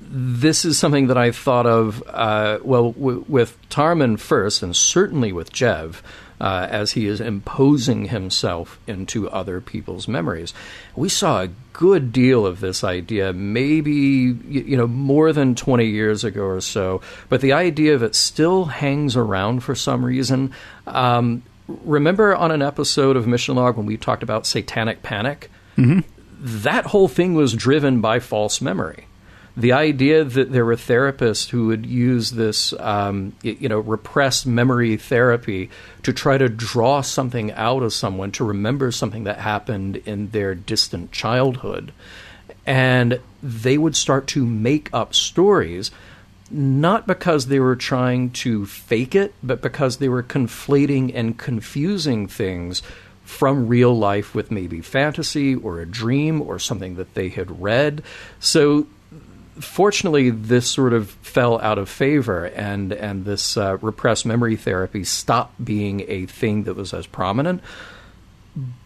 this is something that I thought of, uh, well, w- with Tarmin first, and certainly with Jev, uh, as he is imposing himself into other people's memories. We saw a good deal of this idea, maybe you know more than twenty years ago or so, but the idea of it still hangs around for some reason. Um, remember on an episode of Mission Log when we talked about satanic panic? Mm-hmm. That whole thing was driven by false memory. The idea that there were therapists who would use this, um, you know, repressed memory therapy to try to draw something out of someone to remember something that happened in their distant childhood, and they would start to make up stories not because they were trying to fake it, but because they were conflating and confusing things from real life with maybe fantasy or a dream or something that they had read. So, fortunately, this sort of fell out of favor, and and this uh, repressed memory therapy stopped being a thing that was as prominent.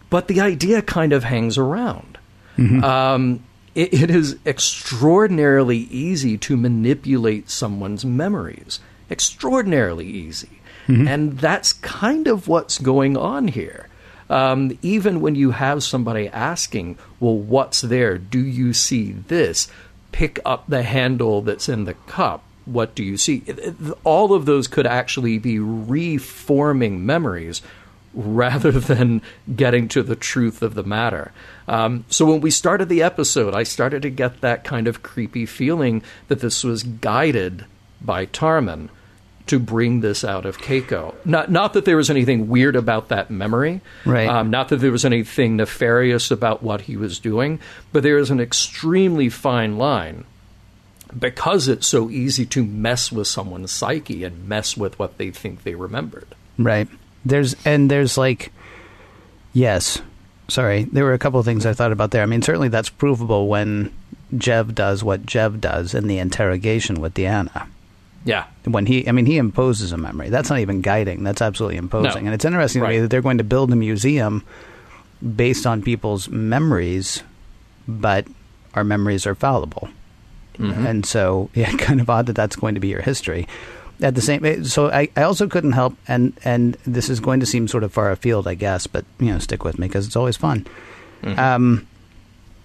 But the idea kind of hangs around. Mm-hmm. Um, it, it is extraordinarily easy to manipulate someone's memories. Extraordinarily easy. Mm-hmm. And that's kind of what's going on here. Um, even when you have somebody asking, well, what's there? Do you see this? Pick up the handle that's in the cup. What do you see? All of those could actually be reforming memories rather than getting to the truth of the matter. Um, so when we started the episode, I started to get that kind of creepy feeling that this was guided by Tarmin to bring this out of Keiko. Not not that there was anything weird about that memory, right? Um, not that there was anything nefarious about what he was doing, but there is an extremely fine line because it's so easy to mess with someone's psyche and mess with what they think they remembered. Right. There's and there's like, yes, sorry, there were a couple of things I thought about there. I mean, certainly that's provable when Jev does what Jev does in the interrogation with Deanna. Yeah. When he, I mean, he imposes a memory. That's not even guiding. That's absolutely imposing. No. And it's interesting right. to me that they're going to build a museum based on people's memories, but our memories are fallible. Mm-hmm. And so, yeah, kind of odd that that's going to be your history at the same eh, so I, I also couldn't help and and this is going to seem sort of far afield I guess but you know stick with me because it's always fun mm-hmm. um,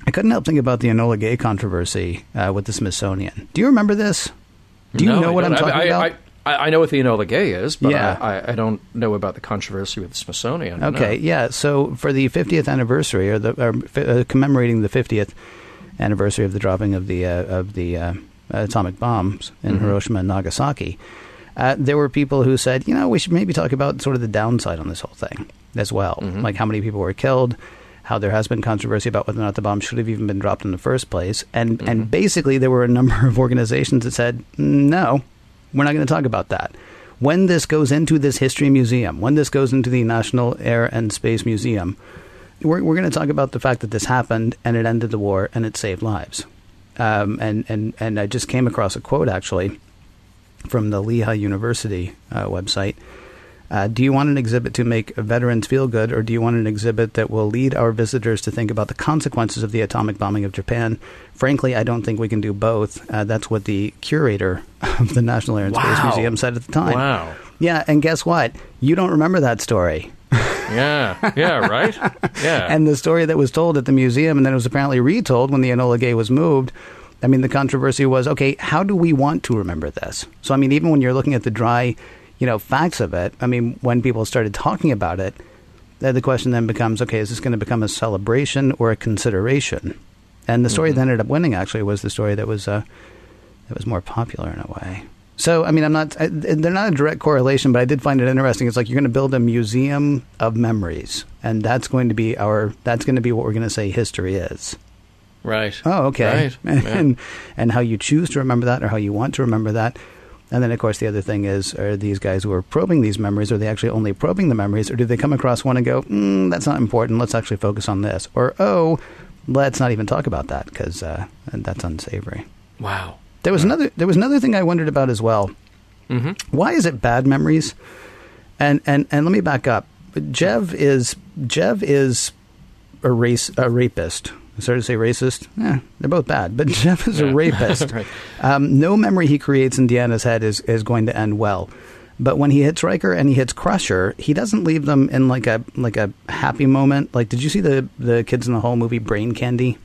I couldn't help think about the Enola Gay controversy uh, with the Smithsonian do you remember this do you no, know what I'm talking I, about I, I, know what the Enola Gay is, but yeah. I, I, don't know about the controversy with the Smithsonian. Okay, no. yeah. So for the 50th anniversary, or the or, uh, commemorating the 50th anniversary of the dropping of the uh, of the uh, atomic bombs in mm-hmm. Hiroshima and Nagasaki, uh, there were people who said, you know, we should maybe talk about sort of the downside on this whole thing as well, mm-hmm. like how many people were killed, how there has been controversy about whether or not the bomb should have even been dropped in the first place, and mm-hmm. and basically there were a number of organizations that said, no, we're not going to talk about that. When this goes into this history museum, when this goes into the National Air and Space Museum, we're, we're going to talk about the fact that this happened and it ended the war and it saved lives. Um, and, and, and I just came across a quote actually from the Lehigh University uh, website Uh, do you want an exhibit to make veterans feel good, or do you want an exhibit that will lead our visitors to think about the consequences of the atomic bombing of Japan? Frankly, I don't think we can do both. Uh, that's what the curator of the National Air and Space Museum said at the time. Wow. Yeah, and guess what? You don't remember that story. Yeah. Yeah. Right. Yeah. And the story that was told at the museum and then it was apparently retold when the Enola Gay was moved. I mean, the controversy was okay, how do we want to remember this? So, I mean, even when you're looking at the dry, you know, facts of it, I mean, when people started talking about it, then the question then becomes okay, is this going to become a celebration or a consideration? And the story that ended up winning actually was the story that was uh, that was more popular in a way. So, I mean, I'm not, I, they're not a direct correlation, but I did find it interesting. It's like you're going to build a museum of memories, and that's going to be our, that's going to be what we're going to say history is. right. Oh, okay. Right. Yeah. And, and how you choose to remember that or how you want to remember that. And then, of course, the other thing is are these guys who are probing these memories, are they actually only probing the memories, or do they come across one and go, mm, that's not important, let's actually focus on this? Or, oh, let's not even talk about that because uh, that's unsavory. Wow. There was another. There was another thing I wondered about as well. Mm-hmm. Why is it bad memories? And and and let me back up. Jev is Jev is a race a rapist. Sorry to say racist. Yeah, they're both bad, but Jev is a rapist. Right. um, no memory he creates in Deanna's head is is going to end well. But when he hits Riker and he hits Crusher, he doesn't leave them in like a like a happy moment. Like, did you see the the kids in the whole movie Brain Candy?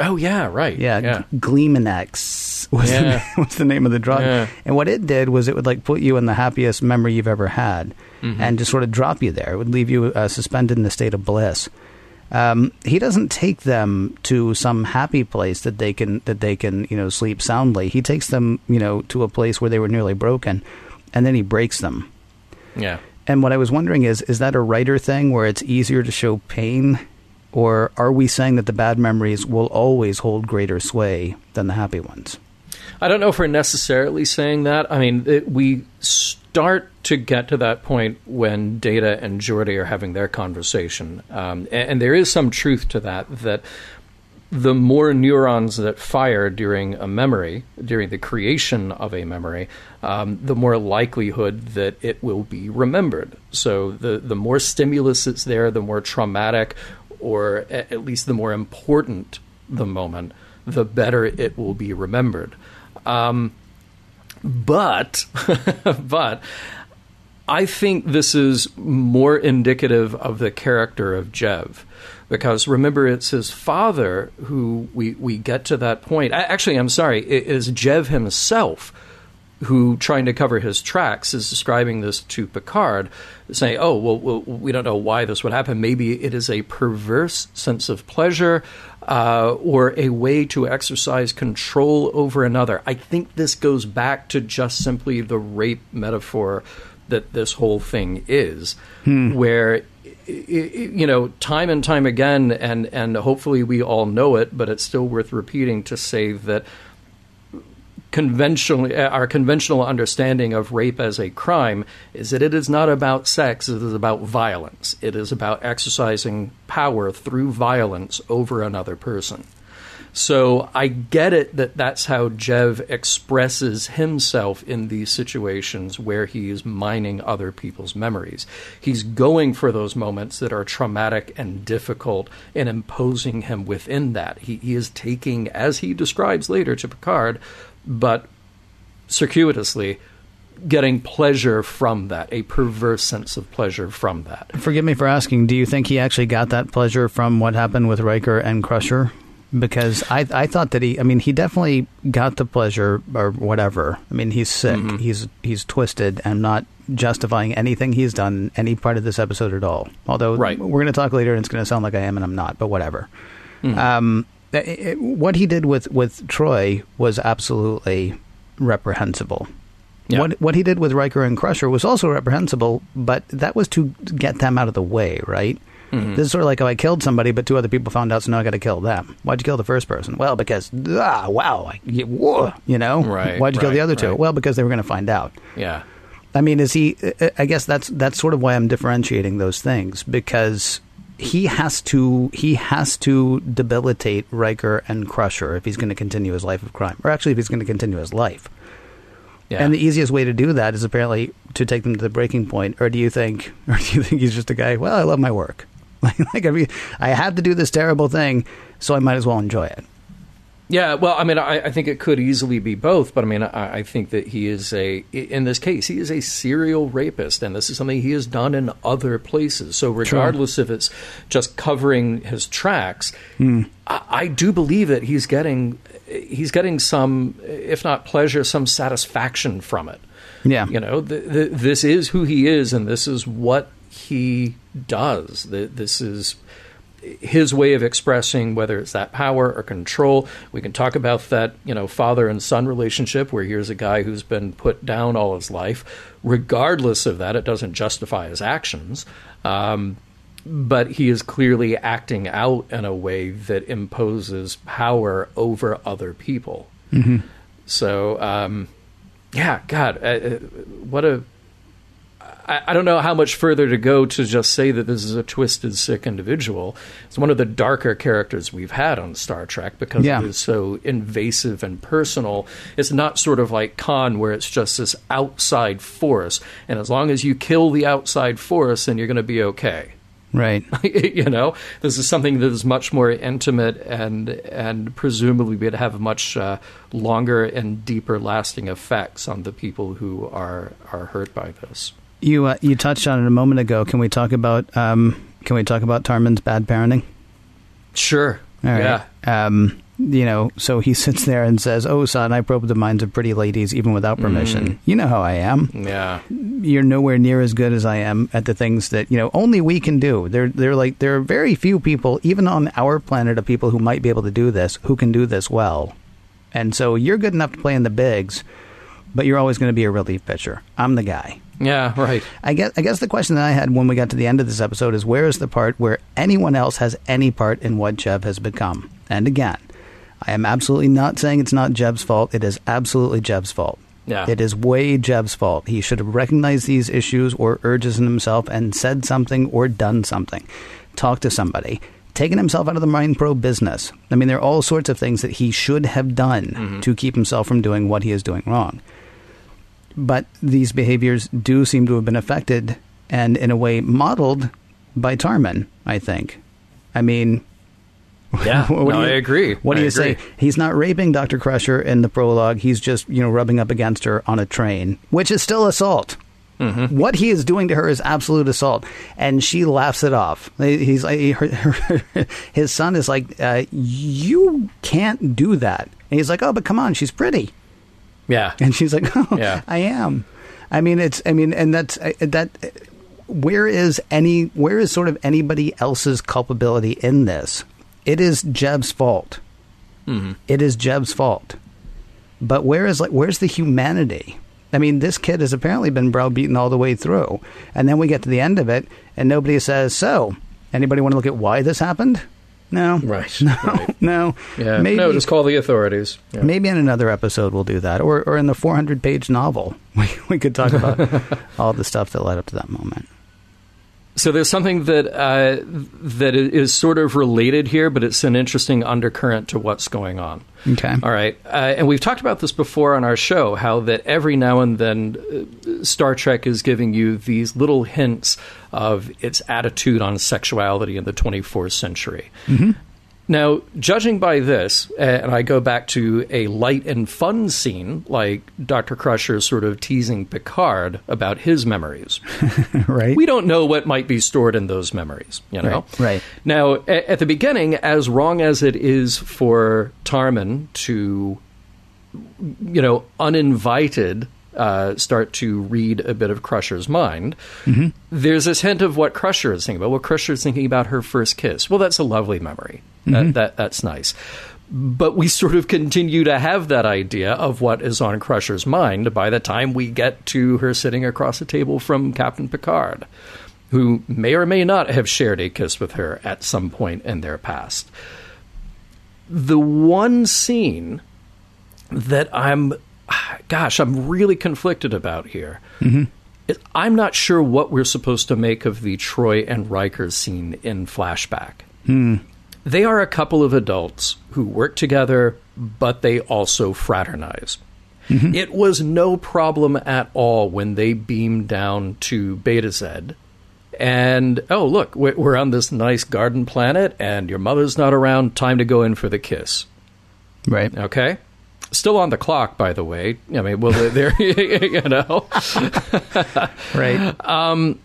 Oh yeah. Right. Yeah, Yeah. G- Gleemonex was, the, Yeah. name- was the name of the drug. Yeah. And what it did was it would like put you in the happiest memory you've ever had, Mm-hmm. and just sort of drop you there. It would leave you uh, suspended in a state of bliss. Um, he doesn't take them to some happy place that they can that they can you know sleep soundly. He takes them you know to a place where they were nearly broken, and then he breaks them. Yeah. And what I was wondering is, is that a writer thing where it's easier to show pain? Or are we saying that the bad memories will always hold greater sway than the happy ones? I don't know if we're necessarily saying that. I mean, it, we start to get to that point when Data and Geordi are having their conversation, um, and, and there is some truth to that. That the more neurons that fire during a memory, during the creation of a memory, um, the more likelihood that it will be remembered. So the the more stimulus that's there, the more traumatic, or at least the more important the moment, the better it will be remembered. Um, but but I think this is more indicative of the character of Jev. Because remember, it's his father who we, we get to that point. A- Actually, I'm sorry, it is Jev himself who, trying to cover his tracks, is describing this to Picard, saying, Oh, well, well we don't know why this would happen. Maybe it is a perverse sense of pleasure uh, or a way to exercise control over another. I think this goes back to just simply the rape metaphor that this whole thing is, where i- i- you know, time and time again, and and hopefully we all know it, but it's still worth repeating to say that conventionally uh, our conventional understanding of rape as a crime is that it is not about sex it is about violence it is about exercising power through violence over another person so I get it that that's how Jev expresses himself in these situations where he is mining other people's memories. He's going for those moments that are traumatic and difficult and imposing him within that. He, he is taking, as he describes later to Picard, but circuitously, getting pleasure from that, a perverse sense of pleasure from that. Forgive me for asking, do you think he actually got that pleasure from what happened with Riker and Crusher? Because I, I thought that he, I mean, he definitely got the pleasure or whatever. I mean, he's sick, he's he's twisted. I'm not justifying anything he's done any part of this episode at all. Although Right. we're going to talk later, and it's going to sound like I am, and I'm not. But whatever. Um, it- it- what he did with with Troi was absolutely reprehensible. Yeah. What what he did with Riker and Crusher was also reprehensible, but that was to get them out of the way, right? Mm-hmm. This is sort of like, oh, I killed somebody, but two other people found out, so now I got to kill them. Why'd you kill the first person? Well, because ah, wow, I, you, whoa, you know, Right, Why'd you kill the other two? right. Well, because they were going to find out. Yeah. I mean, is he? I guess that's that's sort of why I'm differentiating those things because he has to he has to debilitate Riker and Crusher if he's going to continue his life of crime, or actually if he's going to continue his life. Yeah. And the easiest way to do that is apparently to take them to the breaking point. Or do you think, or do you think he's just a guy? Well, I love my work. Like, like I mean, I have to do this terrible thing, so I might as well enjoy it. Yeah, well, I mean, I, I think it could easily be both, but I mean, I, I think that he is a, in this case, he is a serial rapist, and this is something he has done in other places. So, regardless if it's just covering his tracks, hmm. I, I do believe that he's getting, he's getting some, if not pleasure, some satisfaction from it. Yeah. You know, th th this is who he is, and this is what he does. Th this is his way of expressing whether it's that power or control. We can talk about that, you know, father and son relationship where here's a guy who's been put down all his life. Regardless of that, it doesn't justify his actions. Um, but he is clearly acting out in a way that imposes power over other people. So, um, yeah, God, uh, uh, what a. I, I don't know how much further to go to just say that this is a twisted, sick individual. It's one of the darker characters we've had on Star Trek because Yeah. it is so invasive and personal. It's not sort of like Khan, where it's just this outside force, and as long as you kill the outside force, then you're going to be okay. Right. you know, this is something that is much more intimate and and presumably would have much uh, longer and deeper lasting effects on the people who are are hurt by this. You uh, you touched on it a moment ago. Can we talk about um, Can we talk about Tarmin's bad parenting? Sure. All right. Yeah. Um, you know, so he sits there and says, "Oh, son, I probe the minds of pretty ladies even without permission. You know how I am. Yeah. You're nowhere near as good as I am at the things that you know only we can do. There, there, like there are very few people, even on our planet, of people who might be able to do this, who can do this well. And so you're good enough to play in the bigs, but you're always going to be a relief pitcher. I'm the guy." Yeah. Right. I guess I guess the question that I had when we got to the end of this episode is where is the part where anyone else has any part in what Jev has become? And again, I am absolutely not saying it's not Jev's fault. It is absolutely Jev's fault. Yeah. It is way Jev's fault. He should have recognized these issues or urges in himself and said something or done something. Talk to somebody. Taken himself out of the Mind Pro business. I mean, there are all sorts of things that he should have done mm-hmm. to keep himself from doing what he is doing wrong but these behaviors do seem to have been affected and in a way modeled by Tarmin, I think. I mean, Yeah. what no, do you- I agree. What do I you say? He's not raping Dr. Crusher in the prologue. He's just, you know, rubbing up against her on a train, which is still assault. Mm-hmm. What he is doing to her is absolute assault, and she laughs it off. He's like, her, her, his son is like, uh, "You can't do that." And he's like, "Oh, but come on, she's pretty." Yeah. And she's like, "Oh, Yeah. I am." I mean, it's. I mean, and that's that. Where is any? Where is sort of anybody else's culpability in this? It is Jev's fault. Mm-hmm. It is Jev's fault. But where is like where's the humanity? I mean, this kid has apparently been browbeaten all the way through, and then we get to the end of it, and nobody says, "So, anybody want to look at why this happened?" No, Right. no, right. no. Yeah. maybe no, just call the authorities. Yeah. Maybe in another episode we'll do that, or or in the 400 page novel, we we could talk about all the stuff that led up to that moment. So there's something that uh, that is sort of related here, but it's an interesting undercurrent to what's going on. Okay. All right, uh, and we've talked about this before on our show. How that every now and then, uh, Star Trek is giving you these little hints of its attitude on sexuality in the 24th century. Now, judging by this, uh, and I go back to a light and fun scene, like Dr. Crusher sort of teasing Picard about his memories. right. We don't know what might be stored in those memories, you know? Right, right. Now, a- at the beginning, as wrong as it is for Tarmin to, you know, uninvited, uh, start to read a bit of Crusher's mind, Mm-hmm. there's this hint of what Crusher is thinking about. Well, Crusher is thinking about her first kiss. Well, that's a lovely memory. Mm-hmm. That, that That's nice. But we sort of continue to have that idea of what is on Crusher's mind by the time we get to her sitting across the table from Captain Picard, who may or may not have shared a kiss with her at some point in their past. The one scene that I'm, gosh, I'm really conflicted about here. is I'm not sure what we're supposed to make of the Troi and Riker scene in flashback. They are a couple of adults who work together, but they also fraternize. Mm-hmm. It was no problem at all when they beamed down to Betazed. And oh, look, we- we're on this nice garden planet, and your mother's not around. Time to go in for the kiss. Right. Okay. Still on the clock, by the way. I mean, well, they're, you know. Right. A- um,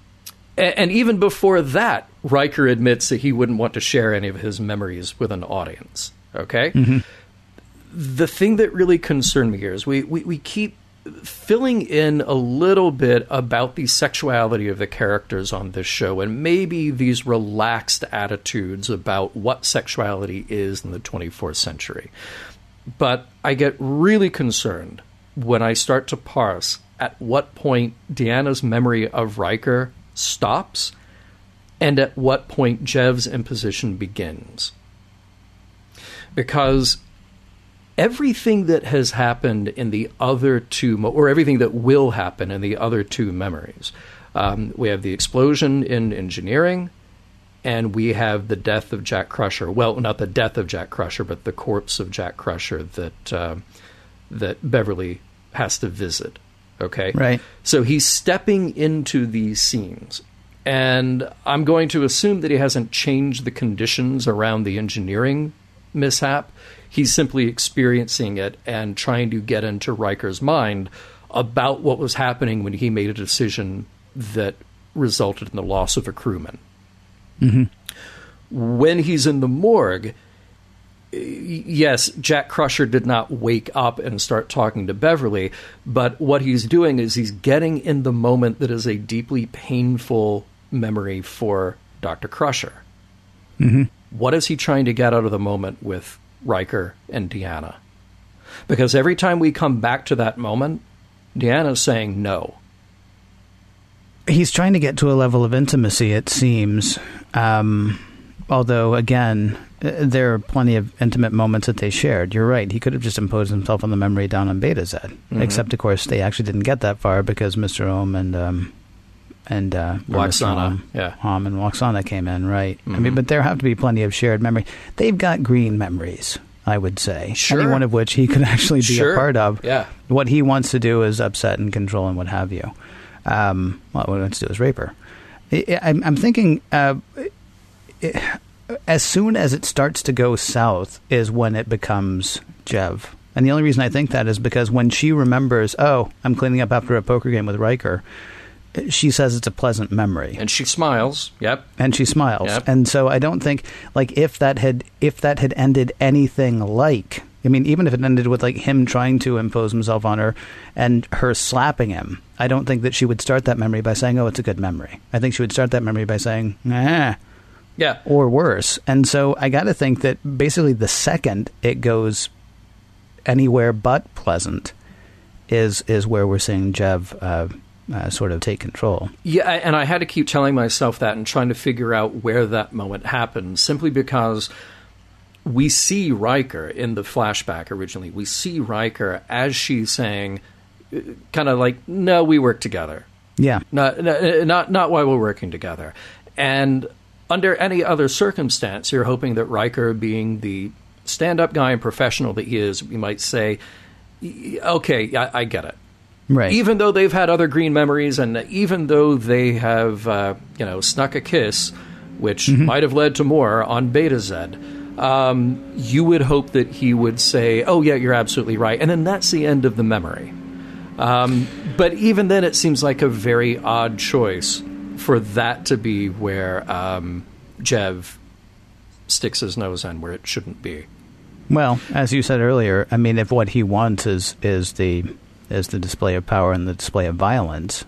And even before that, Riker admits that he wouldn't want to share any of his memories with an audience. Okay? Mm-hmm. The thing that really concerned me here is we, we, we keep filling in a little bit about the sexuality of the characters on this show and maybe these relaxed attitudes about what sexuality is in the 24th century. But I get really concerned when I start to parse at what point Deanna's memory of Riker stops and at what point Jev's imposition begins. Because everything that has happened in the other two, or everything that will happen in the other two memories, um, we have the explosion in engineering, and we have the death of Jack Crusher. Well, not the death of Jack Crusher, but the corpse of Jack Crusher that uh, that Beverly has to visit. Okay, Right. So he's stepping into these scenes, and I'm going to assume that he hasn't changed the conditions around the engineering mishap. He's simply experiencing it and trying to get into Riker's mind about what was happening when he made a decision that resulted in the loss of a crewman mm-hmm. when he's in the morgue, yes, Jack Crusher did not wake up and start talking to Beverly, but what he's doing is he's getting in the moment that is a deeply painful memory for Dr. Crusher. What is he trying to get out of the moment with Riker and Deanna? Because every time we come back to that moment, Deanna's saying no. he's trying to get to a level of intimacy, it seems. Um, although, again, there are plenty of intimate moments that they shared. You're right. He could have just imposed himself on the memory down on Betazed. Except, of course, they actually didn't get that far because Mr. Homn and um, and uh. Lwaxana, yeah. Homn and Lwaxana came in, right? I mean, but there have to be plenty of shared memory. They've got green memories. I would say, Sure. any one of which he could actually be Sure. a part of. Yeah. What he wants to do is upset and control and what have you. Um, well, what he wants to do is rape her. I, I'm thinking uh, i as soon as it starts to go south is when it becomes Jev. And the only reason I think that is because when she remembers, oh, I'm cleaning up after a poker game with Riker, she says it's a pleasant memory And she smiles. Yep. and she smiles. Yep. And so I don't think like if that had if that had ended anything like I mean, even if it ended with like him trying to impose himself on her and her slapping him, I don't think that she would start that memory by saying, "Oh, it's a good memory." I think she would start that memory by saying, "Ah," Yeah. or worse. And so I got to think that basically the second it goes anywhere but pleasant is is where we're seeing Jev uh, uh, sort of take control. Yeah, and I had to keep telling myself that and trying to figure out where that moment happened, simply because we see Riker in the flashback originally. We see Riker as she's saying, kind of like, "No, we work together. Yeah. Not, not, not while we're working together." And under any other circumstance, you're hoping that Riker, being the stand-up guy and professional that he is, we might say, "Okay, I, I get it." Right. even though they've had other green memories and even though they have uh, you know snuck a kiss which might have led to more on Betazed um, you would hope that he would say oh yeah you're absolutely right and then that's the end of the memory um, but even then it seems like a very odd choice for that to be where um, jev sticks his nose in where it shouldn't be Well, as you said earlier, I mean, if what he wants is is the is the display of power and the display of violence,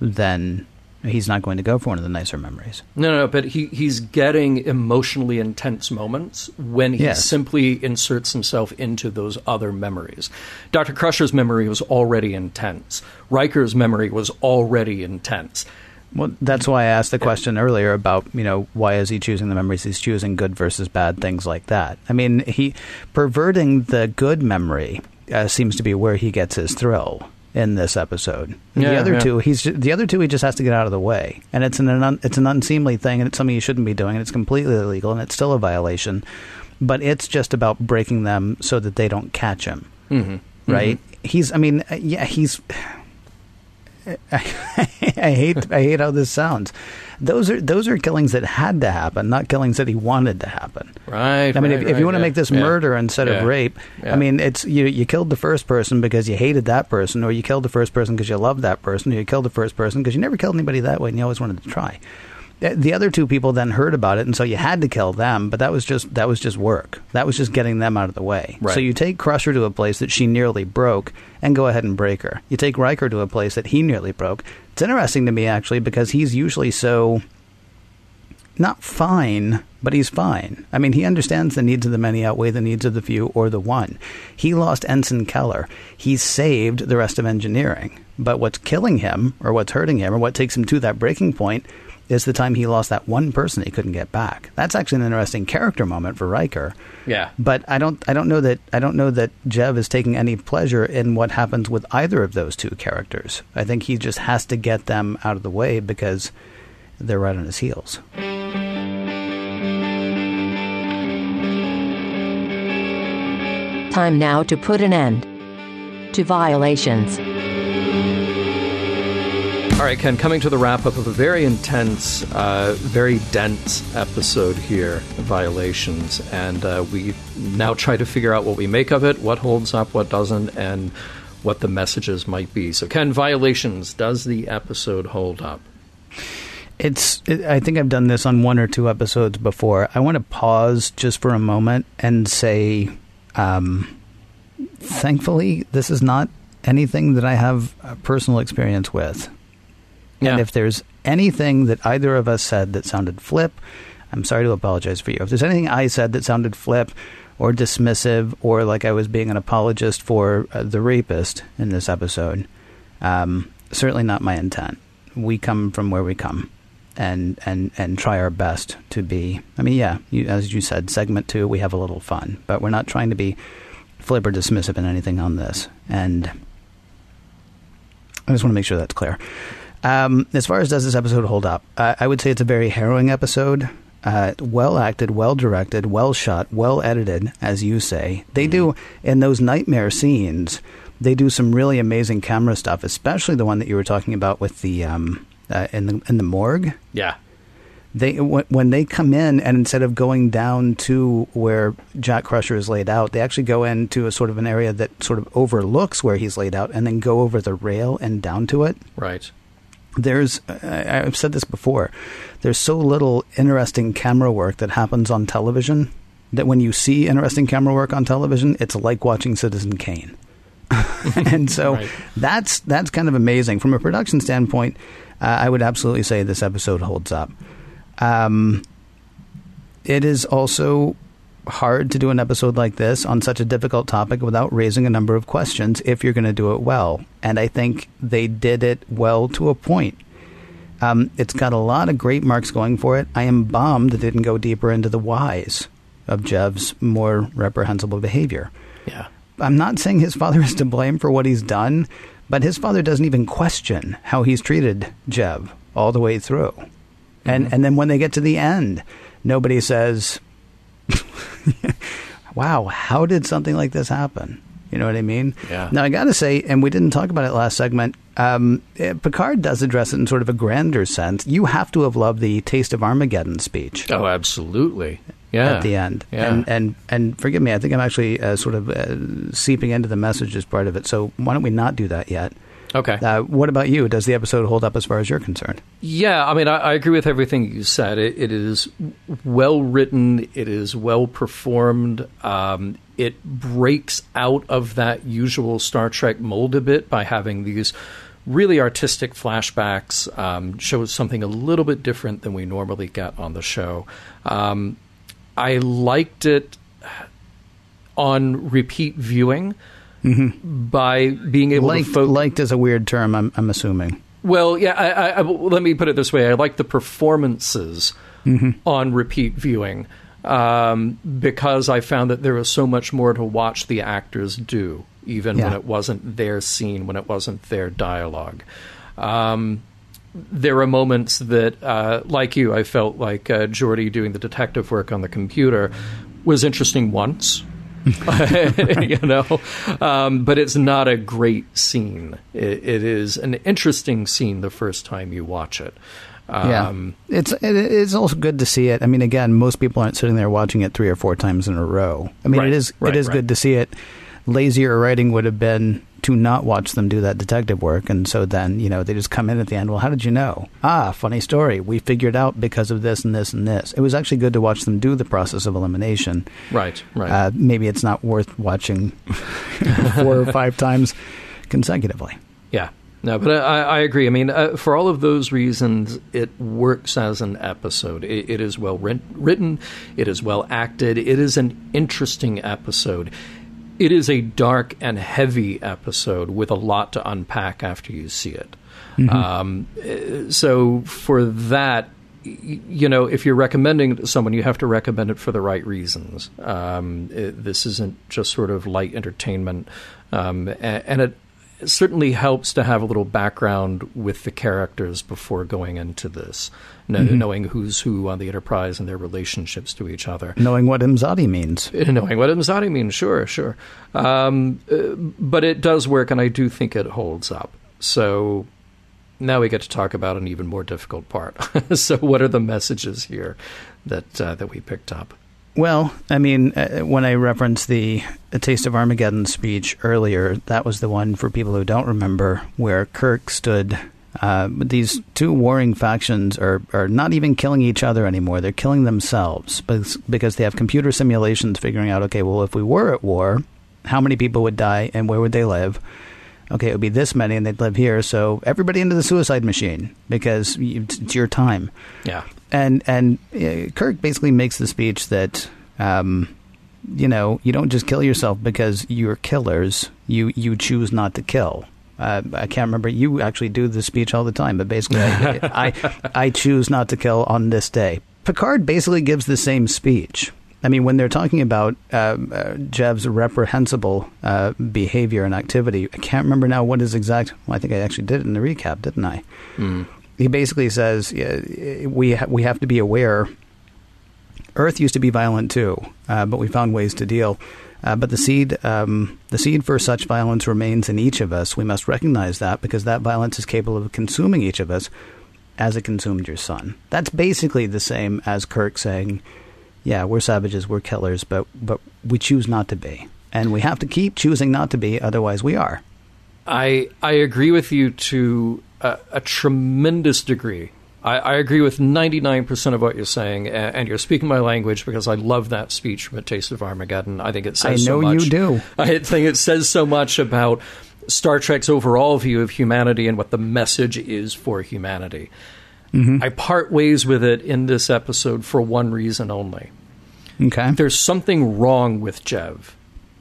then he's not going to go for one of the nicer memories. No, no, but he, he's getting emotionally intense moments when he Yes. simply inserts himself into those other memories. Dr. Crusher's memory was already intense. Riker's memory was already intense. Well, that's why I asked the question earlier about you know why is he choosing the memories he's choosing, good versus bad, things like that. I mean, he perverting the good memory uh, seems to be where he gets his thrill in this episode. the other yeah. two, he's the other two, he just has to get out of the way, and it's an, un, it's an unseemly thing, and it's something you shouldn't be doing, and it's completely illegal, and it's still a violation. But it's just about breaking them so that they don't catch him. Mm-hmm. right? He's, I mean, yeah, he's. I hate, I hate how this sounds. Those are those are killings that had to happen, not killings that he wanted to happen. Right. I mean, right, if, if you want to yeah, make this yeah. murder instead Yeah. of rape. I mean, it's you. You killed the first person because you hated that person, or you killed the first person because you loved that person, or you killed the first person because you never killed anybody that way and you always wanted to try. Uh, The other two people then heard about it, and so you had to kill them. But that was just that was just work. That was just getting them out of the way. Right. So you take Crusher to a place that she nearly broke, and go ahead and break her. You take Riker to a place that he nearly broke. It's interesting to me actually because he's usually so not fine, but he's fine. I mean, he understands the needs of the many outweigh the needs of the few or the one. He lost Ensign Keller. He saved the rest of engineering. But what's killing him, or what's hurting him, or what takes him to that breaking point, is the time he lost that one person he couldn't get back. That's actually an interesting character moment for Riker. Yeah. But I don't, I don't know that, I don't know that Jev is taking any pleasure in what happens with either of those two characters. I think he just has to get them out of the way because they're right on his heels. Time now to put an end to violations. All right, Ken, coming to the wrap up of a very intense, uh, very dense episode here, Violations. And uh, we now try to figure out what we make of it, what holds up, what doesn't, and what the messages might be. So, Ken, Violations, does the episode hold up? It's. It, I think I've done this on one or two episodes before. I want to pause just for a moment and say, um, thankfully, this is not anything that I have personal experience with. Yeah. And if there's anything that either of us said that sounded flip, I'm sorry to apologize for you. If there's anything I said that sounded flip or dismissive or like I was being an apologist for uh, the rapist in this episode, um, certainly not my intent. We come from where we come. And, and and try our best to be. I mean, yeah, you, as you said, segment two, we have a little fun, but we're not trying to be flip or dismissive in anything on this. And I just want to make sure that's clear. Um, as far as does this episode hold up, uh, I would say it's a very harrowing episode. Uh, well acted, well directed, well shot, well edited, as you say. They do in those nightmare scenes. They do some really amazing camera stuff, especially the one that you were talking about with the um, uh, in the in the morgue Yeah. they when when they come in and instead of going down to where Jack Crusher is laid out, they actually go into a sort of an area that sort of overlooks where he's laid out, and then go over the rail and down to it. Right. There's I've said this before. There's so little interesting camera work that happens on television that when you see interesting camera work on television, it's like watching Citizen Kane. and so Right. that's that's kind of amazing from a production standpoint. Uh, I would absolutely say this episode holds up. Um, it is also hard to do an episode like this on such a difficult topic without raising a number of questions if you're going to do it well. And I think they did it well to a point. Um, it's got a lot of great marks going for it. I am bummed that it didn't go deeper into the whys of Jev's more reprehensible behavior. Yeah. I'm not saying his father is to blame for what he's done, but his father doesn't even question how he's treated Jev all the way through. And and then when they get to the end, nobody says, "Wow, how did something like this happen?" You know what I mean? Yeah. Now I got to say, and we didn't talk about it last segment. Um, eh, Picard does address it in sort of a grander sense. You have to have loved the "Taste of Armageddon" speech Oh, absolutely. Yeah. at the end. Yeah. And and and forgive me, I think I'm actually uh, sort of uh, seeping into the message as part of it. So why don't we not do that yet? Okay. Uh, what about you? Does the episode hold up as far as you're concerned? Yeah, I mean, I, I agree with everything you said. It, it is well written. It is well performed. Um, it breaks out of that usual Star Trek mold a bit by having these really artistic flashbacks. Um, shows something a little bit different than we normally get on the show. Um, I liked it on repeat viewing by being able Liked, to focus. liked is a weird term. I'm, I'm assuming. Well, yeah. I, I, I, let me put it this way: I like the performances on repeat viewing um, because I found that there was so much more to watch the actors do, even when it wasn't their scene, when it wasn't their dialogue. Um, there are moments that, uh, like you, I felt like uh, Geordi doing the detective work on the computer was interesting once. you know. Um, but it's not a great scene. It, it is an interesting scene the first time you watch it. Um, yeah, it's it, it's also good to see it. I mean, again, most people aren't sitting there watching it three or four times in a row. I mean, right, it is right, it is right. good to see it. Lazier writing would have been to not watch them do that detective work. And so then, you know, they just come in at the end. Well, how did you know? Ah, funny story. We figured out because of this and this and this. It was actually good to watch them do the process of elimination. Right, right. Uh, maybe it's not worth watching four or five times consecutively. Yeah. No, but I, I agree. I mean, uh, for all of those reasons, it works as an episode. It, it is well written, it is well acted, it is an interesting episode. It is a dark and heavy episode with a lot to unpack after you see it. Mm-hmm. Um, so, for that, you know, if you're recommending it to someone, you have to recommend it for the right reasons. Um, it, this isn't just sort of light entertainment, um, and, and it certainly helps to have a little background with the characters before going into this, mm-hmm. knowing who's who on the Enterprise and their relationships to each other. Knowing what Imzadi means. Knowing what Imzadi means, sure, sure. Um, uh, but it does work, and I do think it holds up. So now we get to talk about an even more difficult part. so, what are the messages here that uh, that we picked up? Well, I mean, uh, when I referenced the a Taste of Armageddon speech earlier, that was the one for people who don't remember where Kirk stood. Uh, these two warring factions are, are not even killing each other anymore. They're killing themselves because they have computer simulations figuring out, okay, well, if we were at war, how many people would die and where would they live? Okay, it would be this many and they'd live here. So everybody into the suicide machine because it's your time. Yeah and and uh, Kirk basically makes the speech that um, you know you don't just kill yourself because you're killers. You you choose not to kill. Uh, I can't remember. You actually do the speech all the time, but basically, I, I I choose not to kill on this day. Picard basically gives the same speech. I mean, when they're talking about uh, uh, Jev's reprehensible uh, behavior and activity, I can't remember now what his exact. Well, I think I actually did it in the recap, didn't I? Mm he basically says we ha- we have to be aware. Earth used to be violent too, uh, but we found ways to deal. Uh, but the seed, um, the seed for such violence remains in each of us. We must recognize that because that violence is capable of consuming each of us, as it consumed your son. That's basically the same as Kirk saying, "Yeah, we're savages, we're killers, but but we choose not to be, and we have to keep choosing not to be. Otherwise, we are." I I agree with you to a, a tremendous degree. I, I, agree with 99% of what you're saying, and, and, you're speaking my language because I love that speech from A Taste of Armageddon. I think it says I know so much. you do. I think it says so much about Star Trek's overall view of humanity and what the message is for humanity. Mm-hmm. I part ways with it in this episode for one reason only. Okay. There's something wrong with Jev.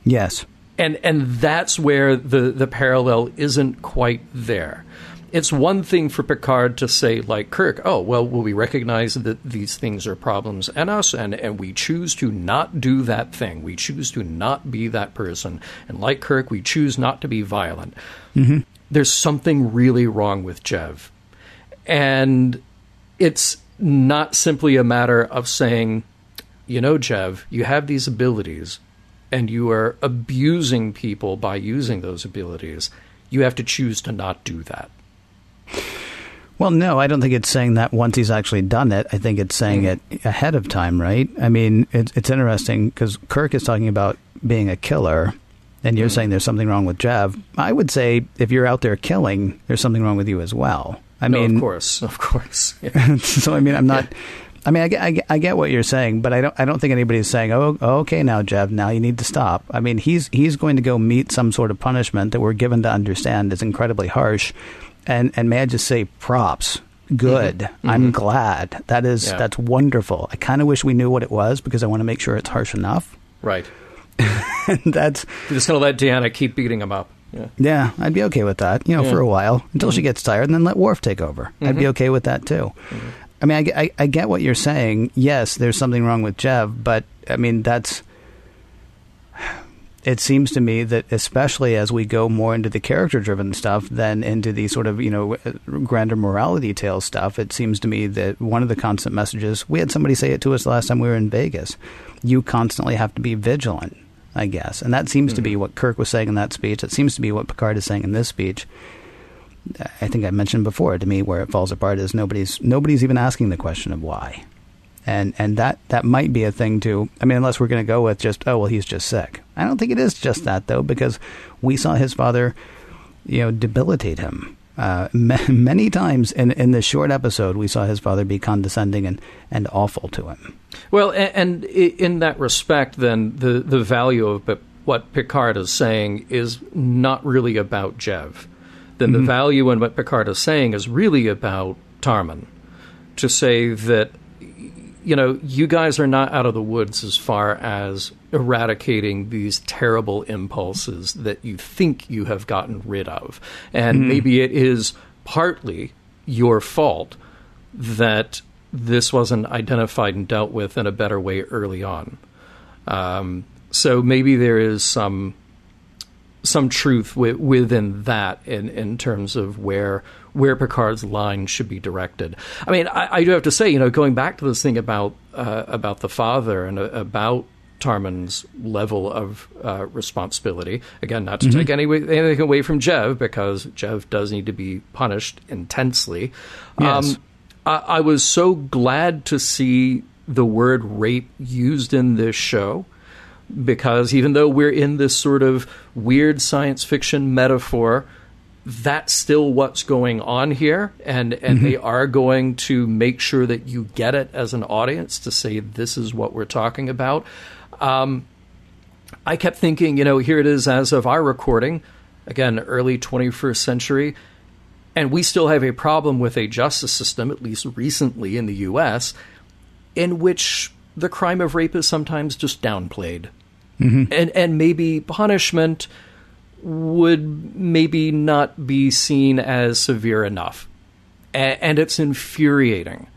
Yes. And and that's where the, the parallel isn't quite there it's one thing for Picard to say, like Kirk, oh, well, will we recognize that these things are problems in us and, and we choose to not do that thing? We choose to not be that person. And like Kirk, we choose not to be violent. Mm-hmm. There's something really wrong with Jev. And it's not simply a matter of saying, you know, Jev, you have these abilities and you are abusing people by using those abilities. You have to choose to not do that. Well, no, I don't think it's saying that once he's actually done it. I think it's saying it ahead of time, right? I mean, it's, it's interesting because Kirk is talking about being a killer, and you're mm. saying there's something wrong with Jev. I would say if you're out there killing, there's something wrong with you as well. I no, mean, of course, of course. Yeah. so I mean, I'm not. Yeah. I mean, I get, I I get what you're saying, but I don't. I don't think anybody's saying, "Oh, okay, now, Jev, now you need to stop." I mean, he's he's going to go meet some sort of punishment that we're given to understand is incredibly harsh, and and may I just say props. Good. Mm-hmm. I'm mm-hmm. glad. That is yeah. that's wonderful. I kind of wish we knew what it was because I want to make sure it's harsh enough. Right. and that's You're just gonna let Deanna keep beating him up. Yeah. Yeah, I'd be okay with that. You know, yeah. for a while until mm-hmm. she gets tired, and then let Worf take over. I'd be mm-hmm. okay with that too. Mm-hmm. I mean, I, I, I get what you're saying. Yes, there's something wrong with Jev, but I mean that's it seems to me that especially as we go more into the character driven stuff than into the sort of you know grander morality tale stuff it seems to me that one of the constant messages we had somebody say it to us last time we were in vegas you constantly have to be vigilant I guess. And that seems mm-hmm. to be what Kirk was saying in that speech. It seems to be what Picard is saying in this speech. I think I mentioned before to me where it falls apart is nobody's nobody's even asking the question of why. And and that that might be a thing too. I mean, unless we're going to go with just oh well, he's just sick. I don't think it is just that though, because we saw his father, you know, debilitate him uh, many times in in this short episode. We saw his father be condescending and and awful to him. Well, and, and in that respect, then the the value of what Picard is saying is not really about Jev. Then mm-hmm. the value in what Picard is saying is really about Tarmin. To say that you know, you guys are not out of the woods as far as eradicating these terrible impulses that you think you have gotten rid of. And mm maybe it is partly your fault that this wasn't identified and dealt with in a better way early on. Um, so maybe there is some some truth w- within that in, in terms of where where Picard's line should be directed. I mean, I, I do have to say, you know, going back to this thing about uh, about the father and uh, about Tarmin's level of uh, responsibility. Again, not to mm-hmm. take any, anything away from Jev, because Jev does need to be punished intensely. Yes. Um, I, I was so glad to see the word rape used in this show because even though we're in this sort of weird science fiction metaphor, that's still what's going on here, and and mm-hmm. they are going to make sure that you get it as an audience to say this is what we're talking about. Um, I kept thinking, you know, here it is as of our recording, again, early 21st century, and we still have a problem with a justice system, at least recently in the U.S., in which the crime of rape is sometimes just downplayed mm-hmm. and and maybe punishment would maybe not be seen as severe enough, a- and it's infuriating.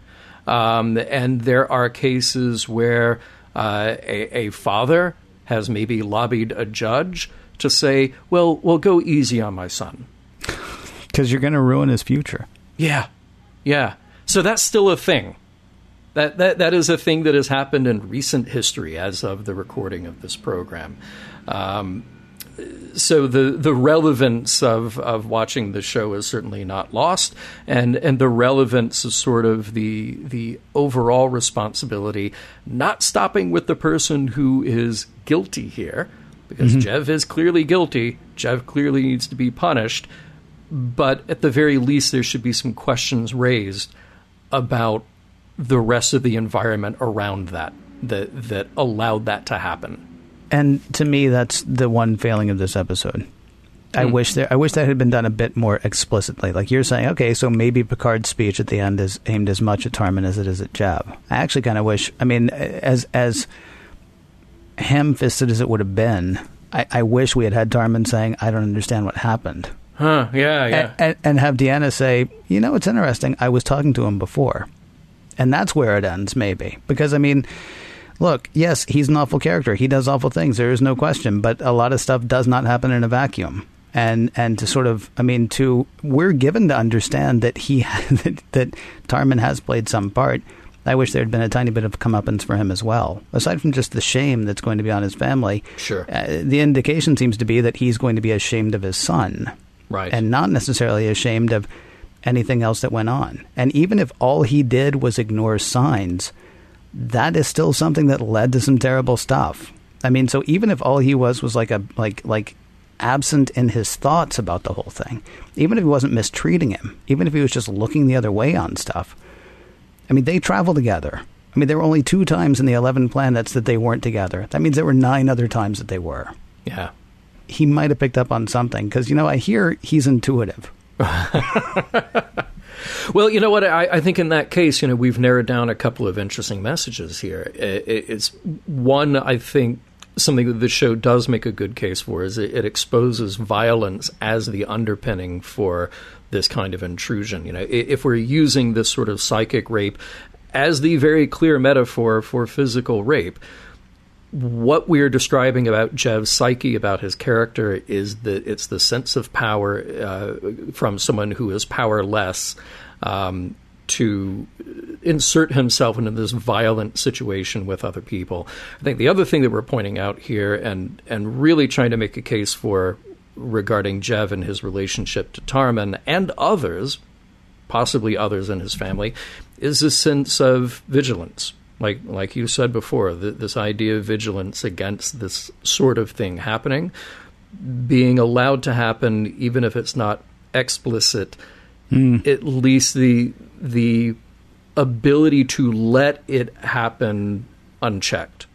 Um, and there are cases where uh, a, a father has maybe lobbied a judge to say, "Well, well, go easy on my son." because you're going to ruin his future. Yeah, yeah. So that's still a thing. That, that, that is a thing that has happened in recent history as of the recording of this program. Um, so the the relevance of, of watching the show is certainly not lost, and and the relevance is sort of the the overall responsibility, not stopping with the person who is guilty here, because mm-hmm. Jev is clearly guilty. Jev clearly needs to be punished, but at the very least, there should be some questions raised about the rest of the environment around that that that allowed that to happen. And to me, that's the one failing of this episode. I hmm. wish there, I wish that had been done a bit more explicitly. Like you're saying, okay, so maybe Picard's speech at the end is aimed as much at Tarmin as it is at Jev. I actually kind of wish. I mean, as as ham-fisted as it would have been, I, I wish we had had Tarmin saying, "I don't understand what happened." Huh? Yeah, yeah. And, and, and have Deanna say, "You know, it's interesting. I was talking to him before." and that's where it ends, maybe. Because I mean, look, yes, he's an awful character. He does awful things. There is no question. But a lot of stuff does not happen in a vacuum. And and to sort of, I mean, to we're given to understand that he that, that Tarmin has played some part. I wish there had been a tiny bit of comeuppance for him as well. Aside from just the shame that's going to be on his family, sure. Uh, the indication seems to be that he's going to be ashamed of his son, right, and not necessarily ashamed of anything else that went on. And even if all he did was ignore signs, that is still something that led to some terrible stuff. I mean, so even if all he was was like a like like absent in his thoughts about the whole thing, even if he wasn't mistreating him, even if he was just looking the other way on stuff. I mean, they travel together. I mean, there were only two times in the 11 planets that they weren't together. That means there were nine other times that they were. Yeah. He might have picked up on something because, you know, I hear he's intuitive. well, you know what? I, I, think in that case, you know, we've narrowed down a couple of interesting messages here. It, it's one, I think, something that the show does make a good case for is it, it, exposes violence as the underpinning for this kind of intrusion. You know, if we're using this sort of psychic rape as the very clear metaphor for physical rape, what we're describing about Jev's psyche, about his character, is that it's the sense of power uh, from someone who is powerless. Um, to insert himself into this violent situation with other people. I think the other thing that we're pointing out here and and really trying to make a case for regarding Jev and his relationship to Tarmin and others, possibly others in his family, is a sense of vigilance. Like like you said before, th- this idea of vigilance against this sort of thing happening, being allowed to happen, even if it's not explicit. Mm. At least the the ability to let it happen unchecked.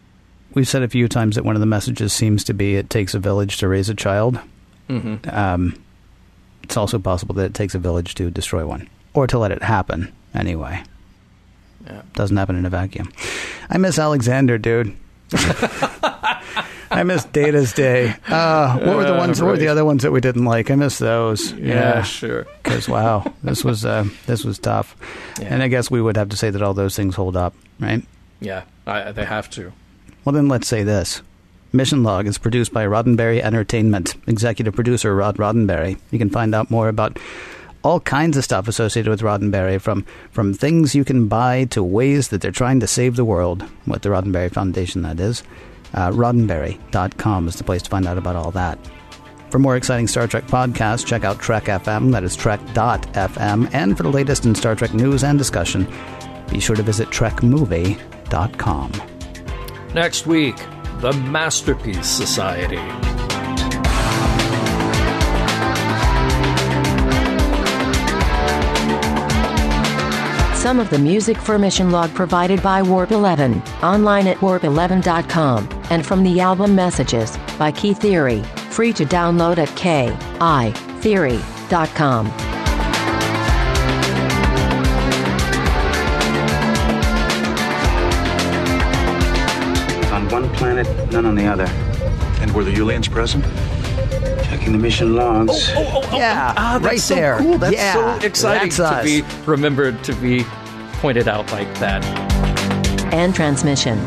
We've said a few times that one of the messages seems to be it takes a village to raise a child. Mm-hmm. Um, it's also possible that it takes a village to destroy one, or to let it happen anyway. Yeah. Doesn't happen in a vacuum. I miss Alexander, dude. I miss Data's Day. Uh, what were the ones? Uh, right. What were the other ones that we didn't like? I miss those. Yeah, yeah. sure. Because wow, this was uh, this was tough. Yeah. And I guess we would have to say that all those things hold up, right? Yeah, I, they have to. Well, then let's say this. Mission Log is produced by Roddenberry Entertainment. Executive producer Rod Roddenberry. You can find out more about all kinds of stuff associated with Roddenberry, from from things you can buy to ways that they're trying to save the world. What the Roddenberry Foundation, that is. Uh, Roddenberry.com is the place to find out about all that. For more exciting Star Trek podcasts, check out Trek FM, that is Trek.fm, and for the latest in Star Trek news and discussion, be sure to visit TrekMovie.com. Next week, the Masterpiece Society. Some of the music for Mission Log provided by Warp 11, online at warp11.com, and from the album Messages by Key Theory, free to download at kitheory.com. On one planet, none on the other. And were the Ullians present? Checking the mission logs. Oh, oh, oh, oh yeah, ah, right so there. Cool. That's yeah, so exciting to be remembered to be pointed out like that. And transmission.